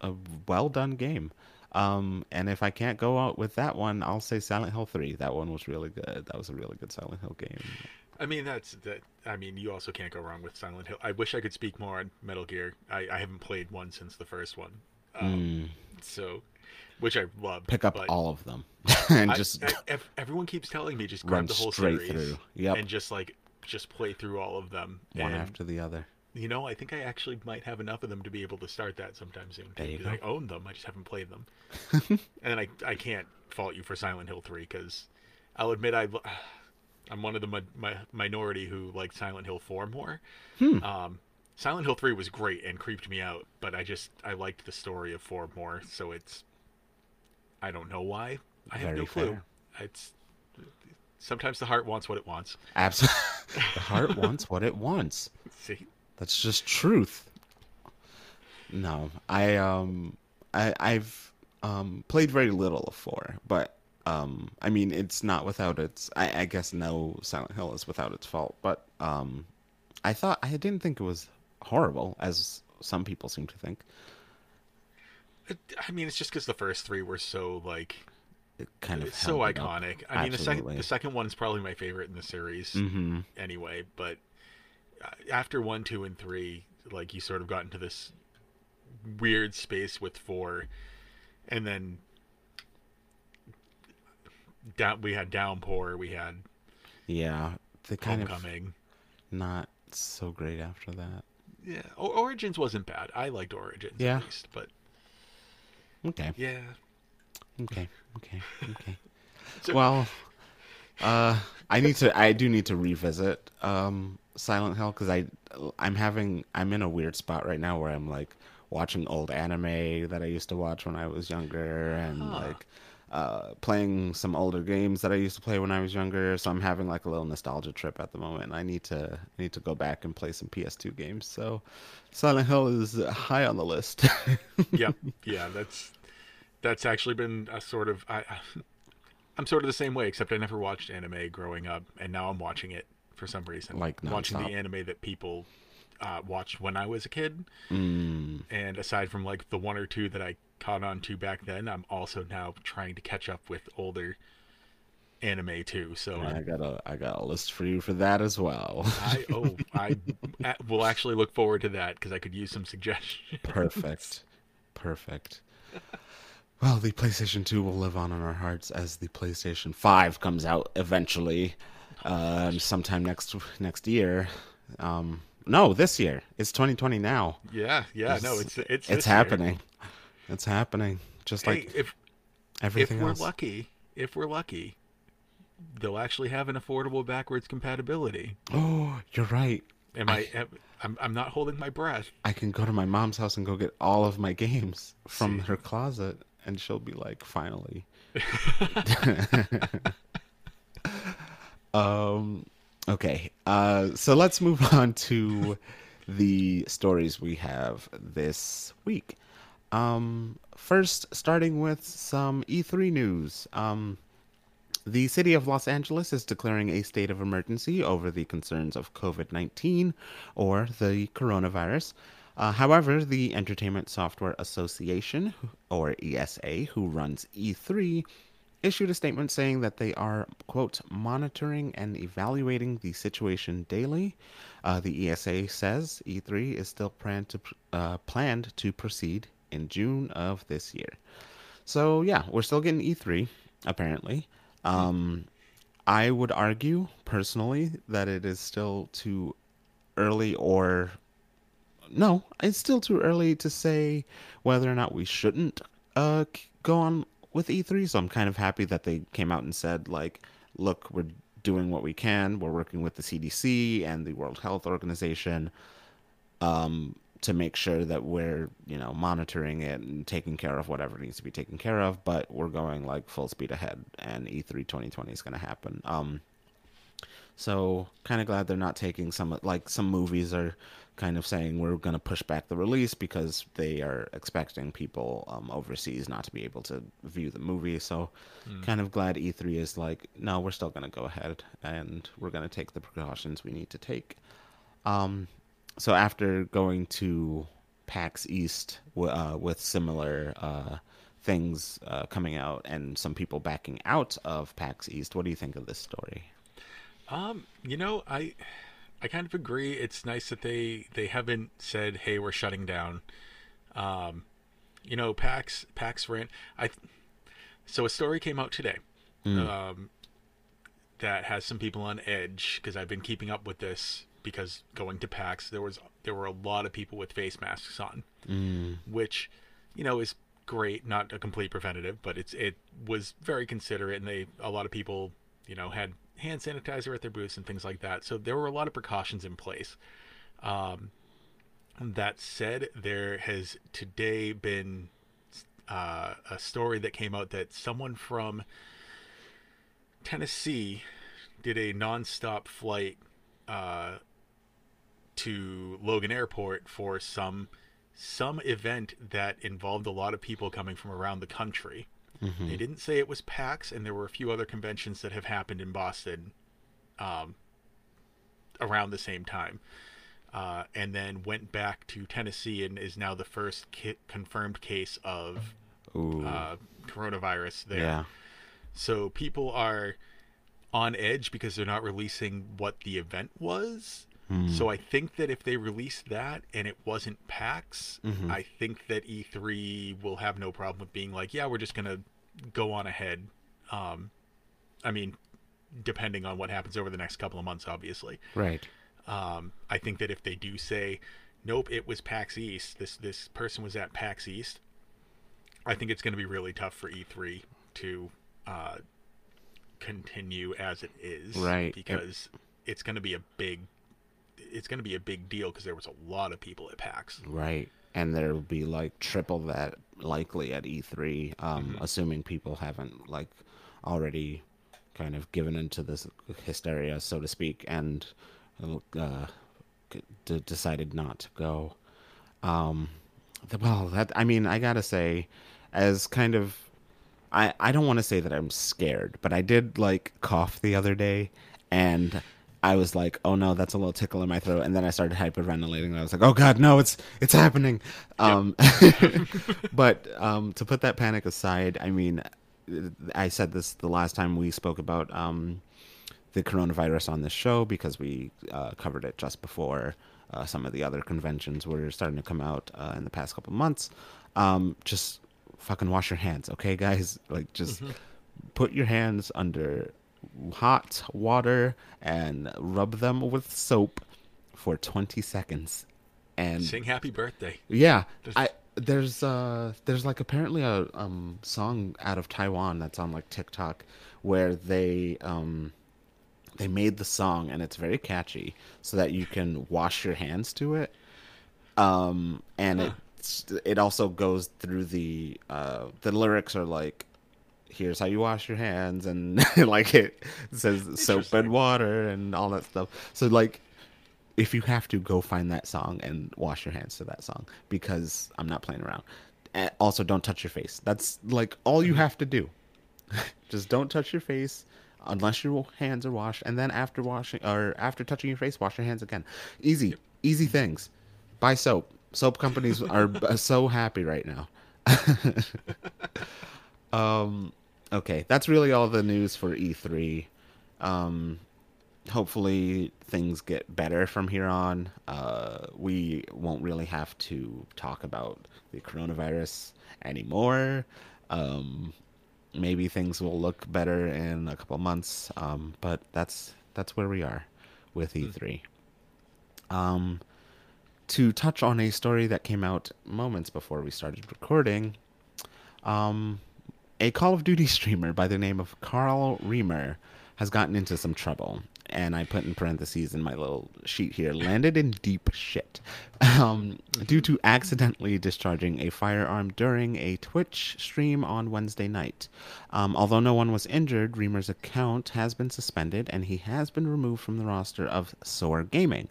a well done game. Um, and if I can't go out with that one, I'll say Silent Hill Three. That one was really good. That was a really good Silent Hill game. I mean, that's that. I mean, you also can't go wrong with Silent Hill. I wish I could speak more on Metal Gear. I, I haven't played one since the first one, um, so which I loved. Mm. Pick up all of them *laughs* and I- just I- everyone keeps telling me just grab the whole series through. Yep, and just like just play through all of them. one and, after the other. You know, I think I actually might have enough of them to be able to start that sometime soon. There you because go. I own them, I just haven't played them. *laughs* and I I can't fault you for Silent Hill Three because I'll admit I I'm one of the mi- mi- minority who liked Silent Hill Four more. Hmm. Um, Silent Hill Three was great and creeped me out, but I just I liked the story of Four more, so it's I don't know why. I have Very no clue. fair. It's sometimes the heart wants what it wants. Absolutely, *laughs* the heart wants what it wants. *laughs* See, That's just truth. No, I um, I I've um played very little of four, but um, I mean it's not without its. I, I guess no Silent Hill is without its fault, but um, I thought I didn't think it was horrible as some people seem to think. I mean, it's just because the first three were so like It kind of so iconic. I mean, the second the second one is probably my favorite in the series Mm-hmm. anyway. But uh, after one, two, and three, like you sort of got into this weird space with four, and then down we had Downpour, we had Yeah, the kind of Homecoming. not so great after that. Yeah, o- Origins wasn't bad. I liked Origins Yeah. at least, but Okay, yeah. okay, okay, okay. *laughs* So- well, uh, I need to. I do need to revisit um, Silent Hill because I, I'm having. I'm in a weird spot right now where I'm like watching old anime that I used to watch when I was younger, and Huh. like uh, playing some older games that I used to play when I was younger. So I'm having like a little nostalgia trip at the moment. I need to. I need to go back and play some PS2 games. So Silent Hill is high on the list. *laughs* yeah, yeah, that's that's actually been a sort of I, I'm sort of the same way, except I never watched anime growing up, and now I'm watching it for some reason. Like watching the anime that people uh, watched when I was a kid, mm, and aside from like the one or two that I caught on to back then, I'm also now trying to catch up with older anime too. So I I'm- got a. I got a list for you for that as well. I *laughs* oh I will actually look forward to that because I could use some suggestions. Perfect. Perfect. Well, the PlayStation 2 will live on in our hearts as the PlayStation 5 comes out eventually, um, sometime next next year. Um, no, this year. It's 2020 now. Yeah, yeah, no, it's it's It's this year. It's happening. Just Hey, like if everything if we're else. lucky, if we're lucky, they'll actually have an affordable backwards compatibility. Oh, you're right. Am I? am- I'm I'm not holding my breath. I can go to my mom's house and go get all of my games from See. her closet, and she'll be like, "Finally." *laughs* um. Okay. Uh. So let's move *laughs* on to the stories we have this week. Um. First, starting with some E3 news. Um. The city of Los Angeles is declaring a state of emergency over the concerns of COVID 19 or the coronavirus. Uh, however, the Entertainment Software Association, or ESA, who runs E3, issued a statement saying that they are, quote, monitoring and evaluating the situation daily. Uh, the ESA says E3 is still to, uh, planned to proceed in June of this year. So, yeah, we're still getting E3, apparently. Um, I would argue personally that it is still too early or no, it's still too early to say whether or not we shouldn't uh go on with E3. So I'm kind of happy that they came out and said like, look, we're doing what we can. We're working with the CDC and the World Health Organization um to make sure that we're, you know, monitoring it and taking care of whatever needs to be taken care of, but we're going like full speed ahead and E E3 2020 is going to happen. Um so kind of glad they're not taking some like some movies are kind of saying we're going to push back the release because they are expecting people um, overseas not to be able to view the movie. So kind of glad E3 is like, no, we're still going to go ahead and we're going to take the precautions we need to take. Um, so after going to PAX East uh, with similar uh, things uh, coming out and some people backing out of PAX East, what do you think of this story? Um, you know, I I kind of agree. It's nice that they they haven't said, "Hey, we're shutting down." Um, you know, PAX PAX ran. I so a story came out today. Um, that has some people on edge because I've been keeping up with this because going to PAX there was there were a lot of people with face masks on, Mm, which you know is great, not a complete preventative, but it's it was very considerate, and they a lot of people you know had hand sanitizer at their booths and things like that. So there were a lot of precautions in place. Um, that said, there has today been uh, a story that came out that someone from Tennessee did a nonstop flight uh, to Logan Airport for some some event that involved a lot of people coming from around the country. mhm. They didn't say it was PAX, and there were a few other conventions that have happened in Boston um, around the same time. uh, and then went back to Tennessee and is now the first ki- confirmed case of uh, coronavirus there. yeah. So people are on edge because they're not releasing what the event was. Hmm. So I think that if they release that and it wasn't PAX, Mhm. I think that E3 will have no problem with being like, yeah, we're just gonna go on ahead. Um, I mean, depending on what happens over the next couple of months, obviously. Right. Um, I think that if they do say, nope, it was PAX East. This this person was at PAX East. I think it's going to be really tough for E3 to uh, continue as it is, Right. Because it's going to be a big, it's going to be a big deal because there was a lot of people at PAX. Right. And there'll be like triple that likely at E3, um, Mm-hmm. assuming people haven't like already kind of given into this hysteria, so to speak, and uh, d- decided not to go. Um, well, that I mean, I gotta say, as kind of, I I don't want to say that I'm scared, but I did like cough the other day, and I was like, oh no, that's a little tickle in my throat, and then I started hyperventilating, and I was like, oh god, no, it's it's happening. Um, *laughs* but um, to put that panic aside, I mean, I said this the last time we spoke about um, the coronavirus on this show because we uh, covered it just before uh, some of the other conventions were starting to come out uh, in the past couple months. Um, just fucking wash your hands, okay, guys? Like, just put your hands under hot water and rub them with soap for 20 seconds. And Sing Happy Birthday. yeah, There's- I there's uh there's like apparently a um song out of Taiwan that's on like TikTok where they um they made the song and it's very catchy so that you can wash your hands to it. Um and it it also goes through the uh the lyrics are like here's how you wash your hands and *laughs* like it says soap and water and all that stuff. So like if you have to go find that song and wash your hands to that song because I'm not playing around. And also don't touch your face. That's like all you have to do. *laughs* Just don't touch your face unless your hands are washed and then after washing or after touching your face wash your hands again. Easy, easy things. Buy soap. Soap companies are *laughs* so happy right now. um okay, that's really all the news for E3. Um hopefully things get better from here on. Uh, we won't really have to talk about the coronavirus anymore. Um, maybe things will look better in a couple months, um, but that's that's where we are with E3. Um, to touch on a story that came out moments before we started recording, um, a Call of Duty *laughs* streamer by the name of Carl Reamer has gotten into some trouble. And I put in parentheses in my little sheet here landed in deep shit *laughs* um, due to accidentally discharging a firearm during a Twitch stream on Wednesday night. Um, although no one was injured, Reamer's account has been suspended and he has been removed from the roster of Soar Gaming.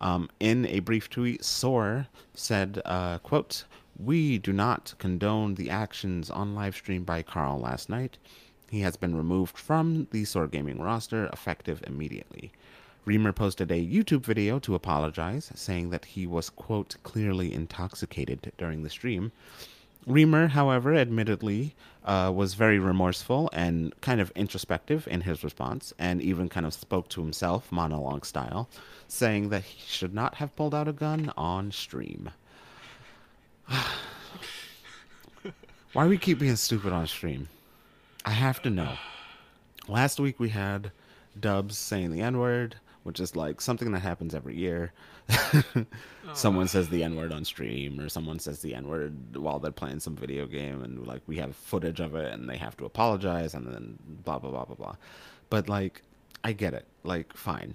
Um, in a brief tweet, Soar said, uh, quote, We do not condone the actions on live stream by Carl last night. He has been removed from the Soar Gaming roster effective immediately. Reamer posted a YouTube video to apologize, saying that he was, quote, clearly intoxicated during the stream. Reamer, however, admittedly uh, was very remorseful and kind of introspective in his response, and even kind of spoke to himself monologue style, saying that he should not have pulled out a gun on stream. Why we keep being stupid on stream? I have to know. Last week we had Dubs saying the N word, which is like something that happens every year. *laughs* someone says the N word on stream, or someone says the N word while they're playing some video game, and like we have footage of it, and they have to apologize, and then blah blah blah blah blah. But like, I get it. Like, fine,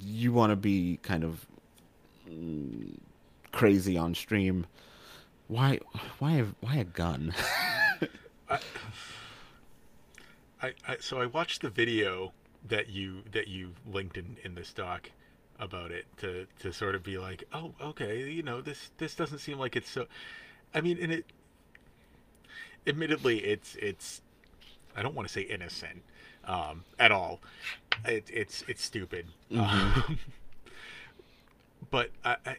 you want to be kind of mm, crazy on stream. Why? Why? Why a gun? *laughs* I, I so I watched the video that you that you linked in in this doc about it to to sort of be like, oh, okay, you know, this this doesn't seem like it's so. I mean, and it. Admittedly, it's it's. I don't want to say innocent, um, at all. It, it's it's stupid. Um, *laughs* but I, I,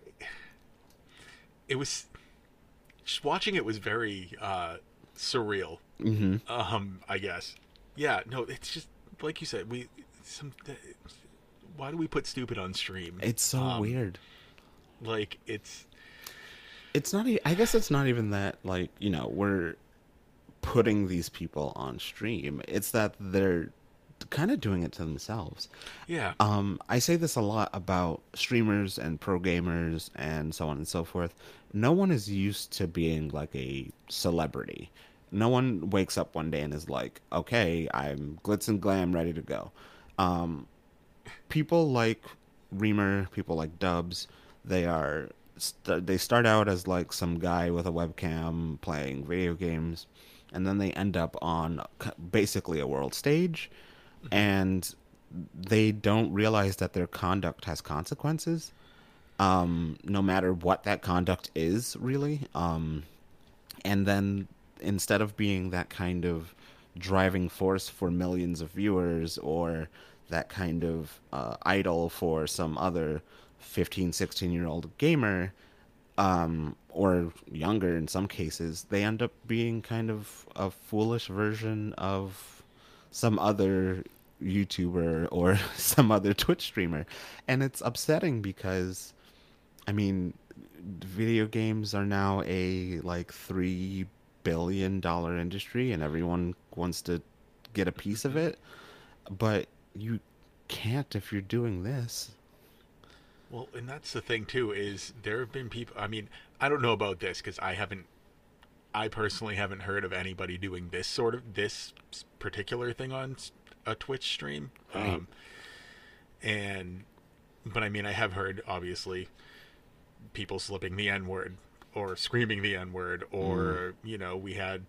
it was watching it was very uh, surreal. Mm-hmm. Um, I guess. Yeah. No, it's just like you said. We some. Why do we put stupid on stream? It's so Um, weird. Like it's It's not. e- I guess it's not even that. Like you know, we're putting these people on stream. It's that they're kind of doing it to themselves. yeah. Um, I say this a lot about streamers and pro gamers and so on and so forth. No one is used to being like a celebrity. No one wakes up one day and is like, "Okay, I'm glitz and glam, ready to go." Um, people like Reamer, people like Dubs, they are st- they start out as like some guy with a webcam playing video games, and then they end up on basically a world stage, and they don't realize that their conduct has consequences um no matter what that conduct is really. Um and then instead of being that kind of driving force for millions of viewers or that kind of uh, idol for some other 15 16 year old gamer um, or younger in some cases they end up being kind of a foolish version of some other youtuber or *laughs* some other twitch streamer and it's upsetting because i mean video games are now a like 3 billion dollar industry and everyone wants to get a piece of it but you can't if you're doing this Well, and that's the thing too is there have been people. I mean, I don't know about this because I haven't. I personally haven't heard of anybody doing this sort of this particular thing on a Twitch stream. Right. Um, and, but I mean, I have heard obviously people slipping the N word or screaming the N word or you know we had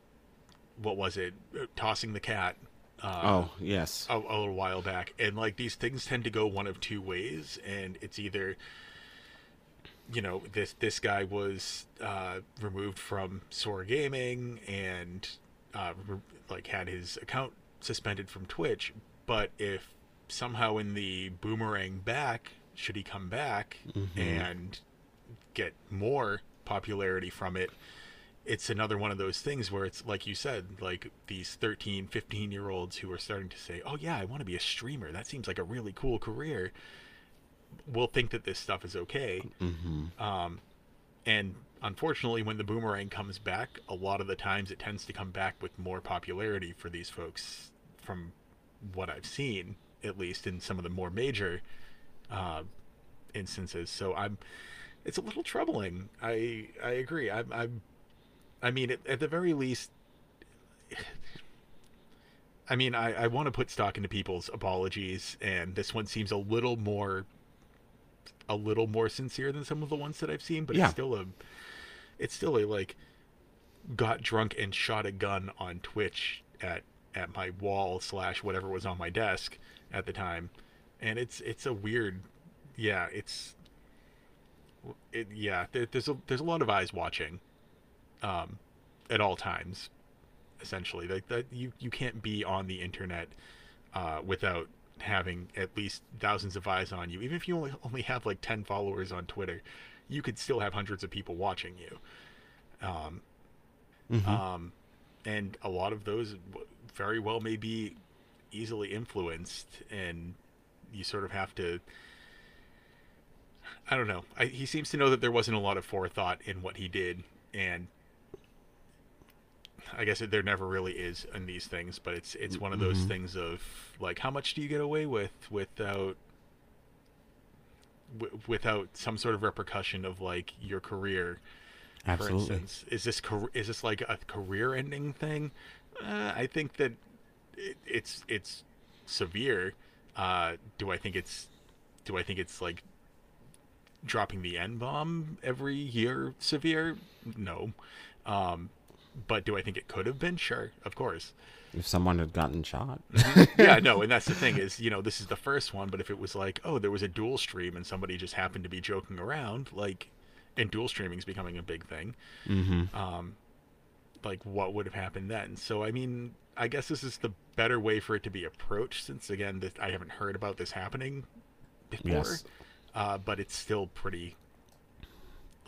what was it tossing the cat. Uh, oh yes a, a little while back and like these things tend to go one of two ways and it's either you know this this guy was uh, removed from Soar Gaming and uh, re- like had his account suspended from Twitch but if somehow in the boomerang back should he come back and get more popularity from it it's another one of those things where it's like you said like these 13 15 year olds who are starting to say oh yeah i want to be a streamer. That seems like a really cool career will think that this stuff is okay. Mm-hmm. um, and unfortunately when the boomerang comes back a lot of the times it tends to come back with more popularity for these folks from what i've seen at least in some of the more major uh, instances. So i'm it's a little troubling. I i agree. I'm, I'm i mean at, at the very least *sighs* i mean i i want to put stock into people's apologies and this one seems a little more a little more sincere than some of the ones that i've seen but Yeah. it's still a it's still a like got drunk and shot a gun on twitch at at my wall slash whatever was on my desk at the time. And it's it's a weird yeah it's it yeah there's a there's a lot of eyes watching um at all times essentially. Like that you you can't be on the internet uh without having at least thousands of eyes on you. Even if you only only have like 10 followers on twitter you could still have hundreds of people watching you. Um Mhm. um and a lot of those very well may be easily influenced and you sort of have to i don't know. I, he seems to know that there wasn't a lot of forethought in what he did and i guess it, there never really is in these things but it's it's one of those Mhm. things of like how much do you get away with without w- without some sort of repercussion of like your career? Absolutely. for instance is this is this like a career ending thing uh, i think that it, it's it's severe. Uh do i think it's do i think it's like dropping the n bomb every year severe? No. Um but do i think it could have been? Sure of course. If someone had gotten shot? Yeah, no, and that's the thing *laughs* is, you know, this is the first one, but if it was like, oh, there was a dual stream and somebody just happened to be joking around, like, and dual streaming is becoming a big thing, mm-hmm. um, like, what would have happened then? So, I mean, I guess this is the better way for it to be approached, since again, this, I haven't heard about this happening before. yes uh, but it's still pretty.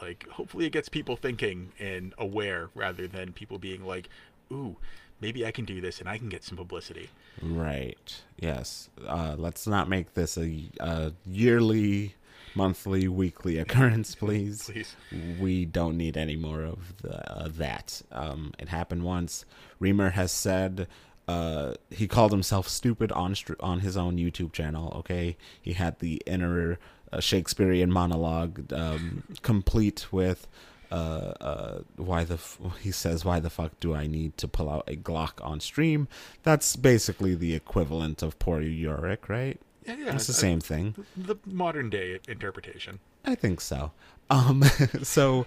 Like, hopefully, it gets people thinking and aware rather than people being like, "Ooh, maybe I can do this and I can get some publicity." Right. Yes. Uh, let's not make this a, a yearly, monthly, weekly occurrence, *laughs* please. Please. We don't need any more of the, uh, that. Um, it happened once. Reamer has said uh, he called himself stupid on str- on his own YouTube channel. Okay, he had the inner uh, Shakespearean monologue um, *laughs* complete with uh, uh, why the f- *laughs* he says why the fuck do I need to pull out a Glock on stream? That's basically the equivalent of poor Yorick, right? Yeah, yeah, it's the I- same thing. The modern day interpretation. I think so. Um, *laughs* so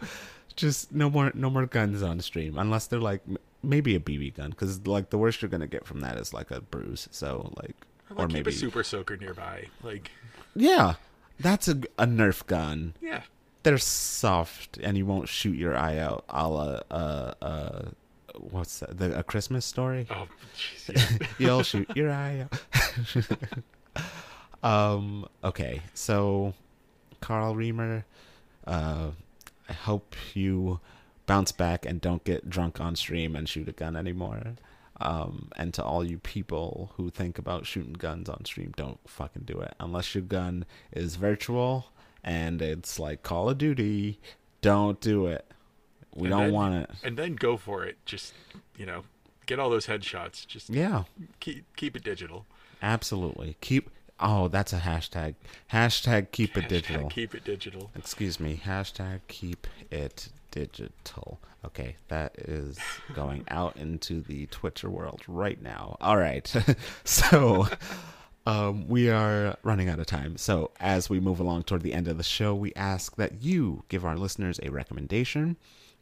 just no more no more guns on stream unless they're like maybe a BB gun because like the worst you're gonna get from that is like a bruise. So like Or, or like, keep maybe a super soaker nearby. Like, yeah, that's a a Nerf gun. yeah. They're soft and you won't shoot your eye out. A la uh uh what's that? The, a Christmas story. Oh, jeez. yeah. *laughs* You'll shoot your eye out. *laughs* um. Okay. So, Carl Reamer, uh, I hope you bounce back and don't get drunk on stream and shoot a gun anymore. Um, and to all you people who think about shooting guns on stream, don't fucking do it unless your gun is virtual and it's like Call of Duty. Don't do it. We And don't then- want it. and then go for it. Just you know, get all those headshots. Just Yeah. keep keep it digital. Absolutely. Keep. Oh, that's a hashtag. Hashtag keep it digital. Keep it digital. Excuse me. Hashtag keep it digital. Okay, that is *laughs* going out into the Twitter world right now. All right. *laughs* so. Um, we are running out of time. So, as we move along toward the end of the show, we ask that you give our listeners a recommendation.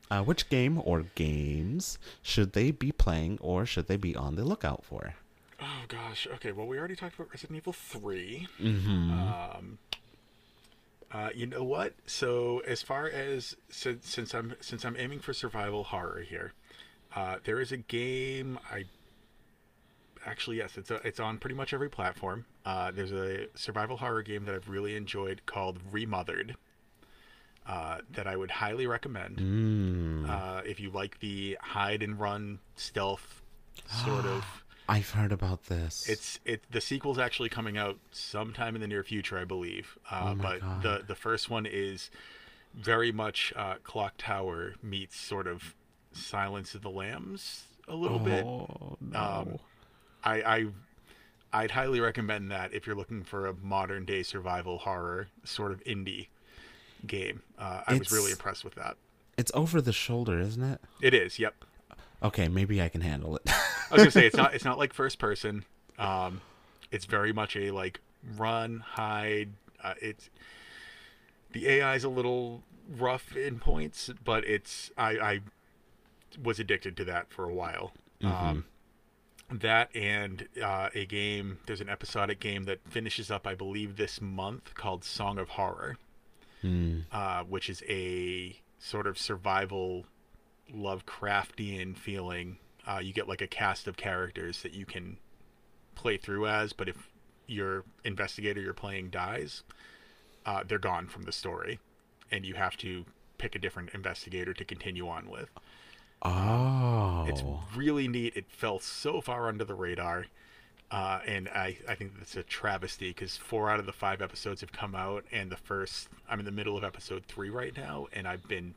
Uh, which game or games should they be playing or should they be on the lookout for? Oh gosh. Okay. Well, we already talked about Resident Evil 3 Mm-hmm. Um. Uh, you know what? So as far as since, since I'm since I'm aiming for survival horror here, uh, there is a game I actually yes it's a, it's on pretty much every platform. Uh, there's a survival horror game that I've really enjoyed called Remothered. Uh, that I would highly recommend Mm. uh, if you like the hide and run stealth sort of. *gasps* I've heard about this. It's it the sequel's actually coming out sometime in the near future, I believe. Uh, Oh but God. the the first one is very much uh, Clock Tower meets sort of Silence of the Lambs a little bit. Oh, no. Um, I, I I'd highly recommend that if you're looking for a modern day survival horror sort of indie game. Uh, I was really impressed with that. it's over the shoulder, isn't it? It is. Yep. Okay, maybe I can handle it. I was gonna say it's not *laughs* it's not like first person. Um, it's very much a like run hide. Uh, it's the AI is a little rough in points, but it's I I was addicted to that for a while. Um, that and uh, a game. There's an episodic game that finishes up, I believe, this month called Song of Horror, Hmm. uh, which is a sort of survival Lovecraftian feeling. Uh, you get like a cast of characters that you can play through as, but if your investigator you're playing dies, uh, they're gone from the story, and you have to pick a different investigator to continue on with. Oh. It's really neat. It fell so far under the radar. Uh, and I, I think that's a travesty because four out of the five episodes have come out, and the first, I'm in the middle of episode three right now, and I've been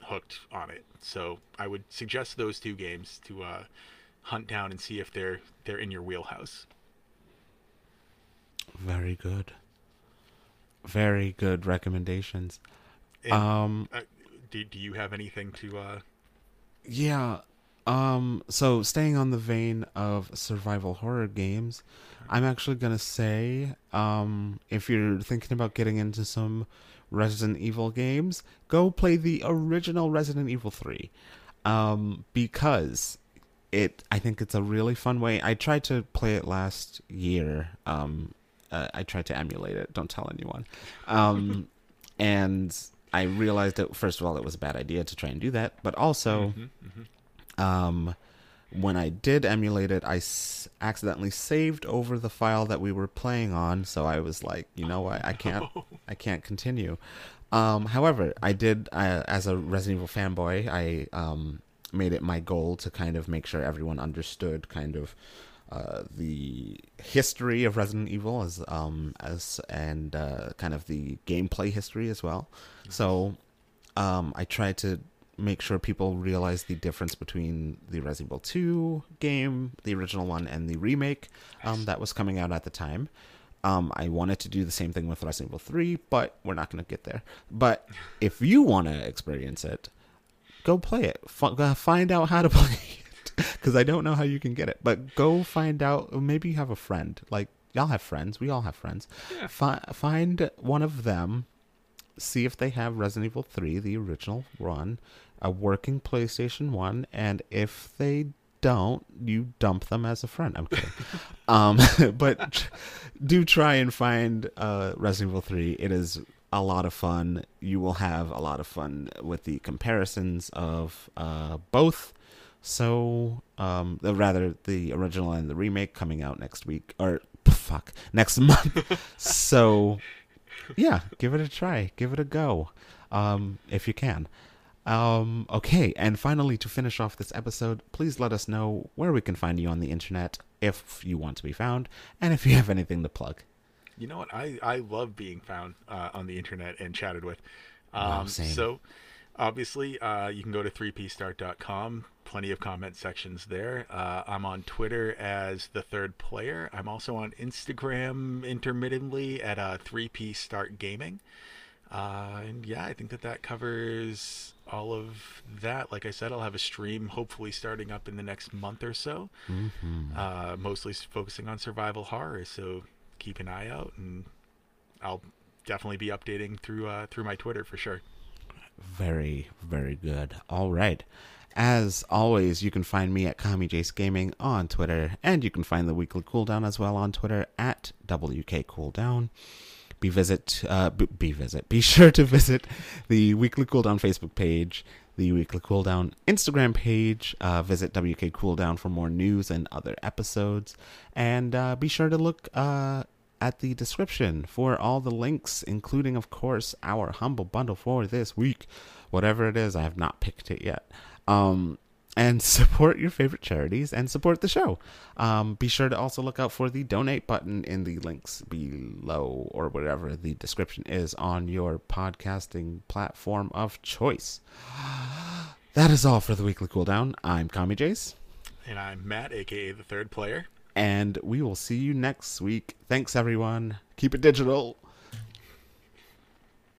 hooked on it. So I would suggest those two games to uh, hunt down and see if they're they're in your wheelhouse. Very good. Very good recommendations. And, Um uh, do, do you have anything to? Uh, yeah. Um so staying on the vein of survival horror games, I'm actually going to say um if you're thinking about getting into some Resident Evil games, go play the original Resident Evil 3. Um because it I think it's a really fun way. I tried to play it last year. Um uh, I tried to emulate it. Don't tell anyone. Um *laughs* and I realized that first of all it was a bad idea to try and do that, but also mhm, mhm. um when I did emulate it, I s- accidentally saved over the file that we were playing on, so I was like, you know what, I can't, *laughs* I can't continue. Um, however, I did, uh, as a Resident Evil fanboy, I um, made it my goal to kind of make sure everyone understood kind of uh, the history of Resident Evil as um as and uh, kind of the gameplay history as well. So um, I tried to make sure people realize the difference between the Resident Evil 2 game, the original one, and the remake um, that was coming out at the time. Um, I wanted to do the same thing with Resident Evil 3, but we're not going to get there. But *laughs* if you want to experience it, go play it. F- uh, find out how to *laughs* play it. Because I don't know how you can get it. But go find out. Maybe you have a friend. Like, y'all have friends. We all have friends. Yeah. Fi- find one of them see if they have Resident Evil 3, the original one, a working PlayStation 1, and if they don't, you dump them as a friend. I'm kidding. *laughs* um, *laughs* but do try and find uh, Resident Evil 3. It is a lot of fun. You will have a lot of fun with the comparisons of uh, both. So, um, rather the original and the remake coming out next week, or *laughs* fuck, next month. so, *laughs* yeah, give it a try, give it a go, um, if you can. Um, okay, and finally, to finish off this episode, please let us know where we can find you on the internet if you want to be found, and if you have anything to plug. You know what? I, I love being found uh, on the internet and chatted with. Um, same. So, obviously, uh, you can go to 3pstart.com. Plenty of comment sections there. Uh, I'm on Twitter as the third player. I'm also on Instagram intermittently at uh, 3p start gaming. Uh, and yeah, I think that that covers all of that. Like I said, I'll have a stream hopefully starting up in the next month or so Mm-hmm. uh, mostly focusing on survival horror. So keep an eye out, and I'll definitely be updating through uh, through my Twitter for sure. Very, very good. All right. As always, you can find me at Kamijace Gaming on Twitter, and you can find the Weekly Cooldown as well on Twitter at WK Cooldown. Be visit, uh, b- be visit. Be *laughs* sure to visit the Weekly Cooldown Facebook page, the Weekly Cooldown Instagram page. Uh, visit WK Cooldown for more news and other episodes, and uh, be sure to look uh, at the description for all the links, including, of course, our humble bundle for this week. Whatever it is, I have not picked it yet. Um, and *laughs* support your favorite charities and support the show. Um, be sure to also look out for the donate button in the links below or whatever the description is on your podcasting platform of choice. That is all for the weekly cooldown. I'm Kamijace, And I'm Matt, aka the third player. And we will see you next week. Thanks, everyone. Keep it digital.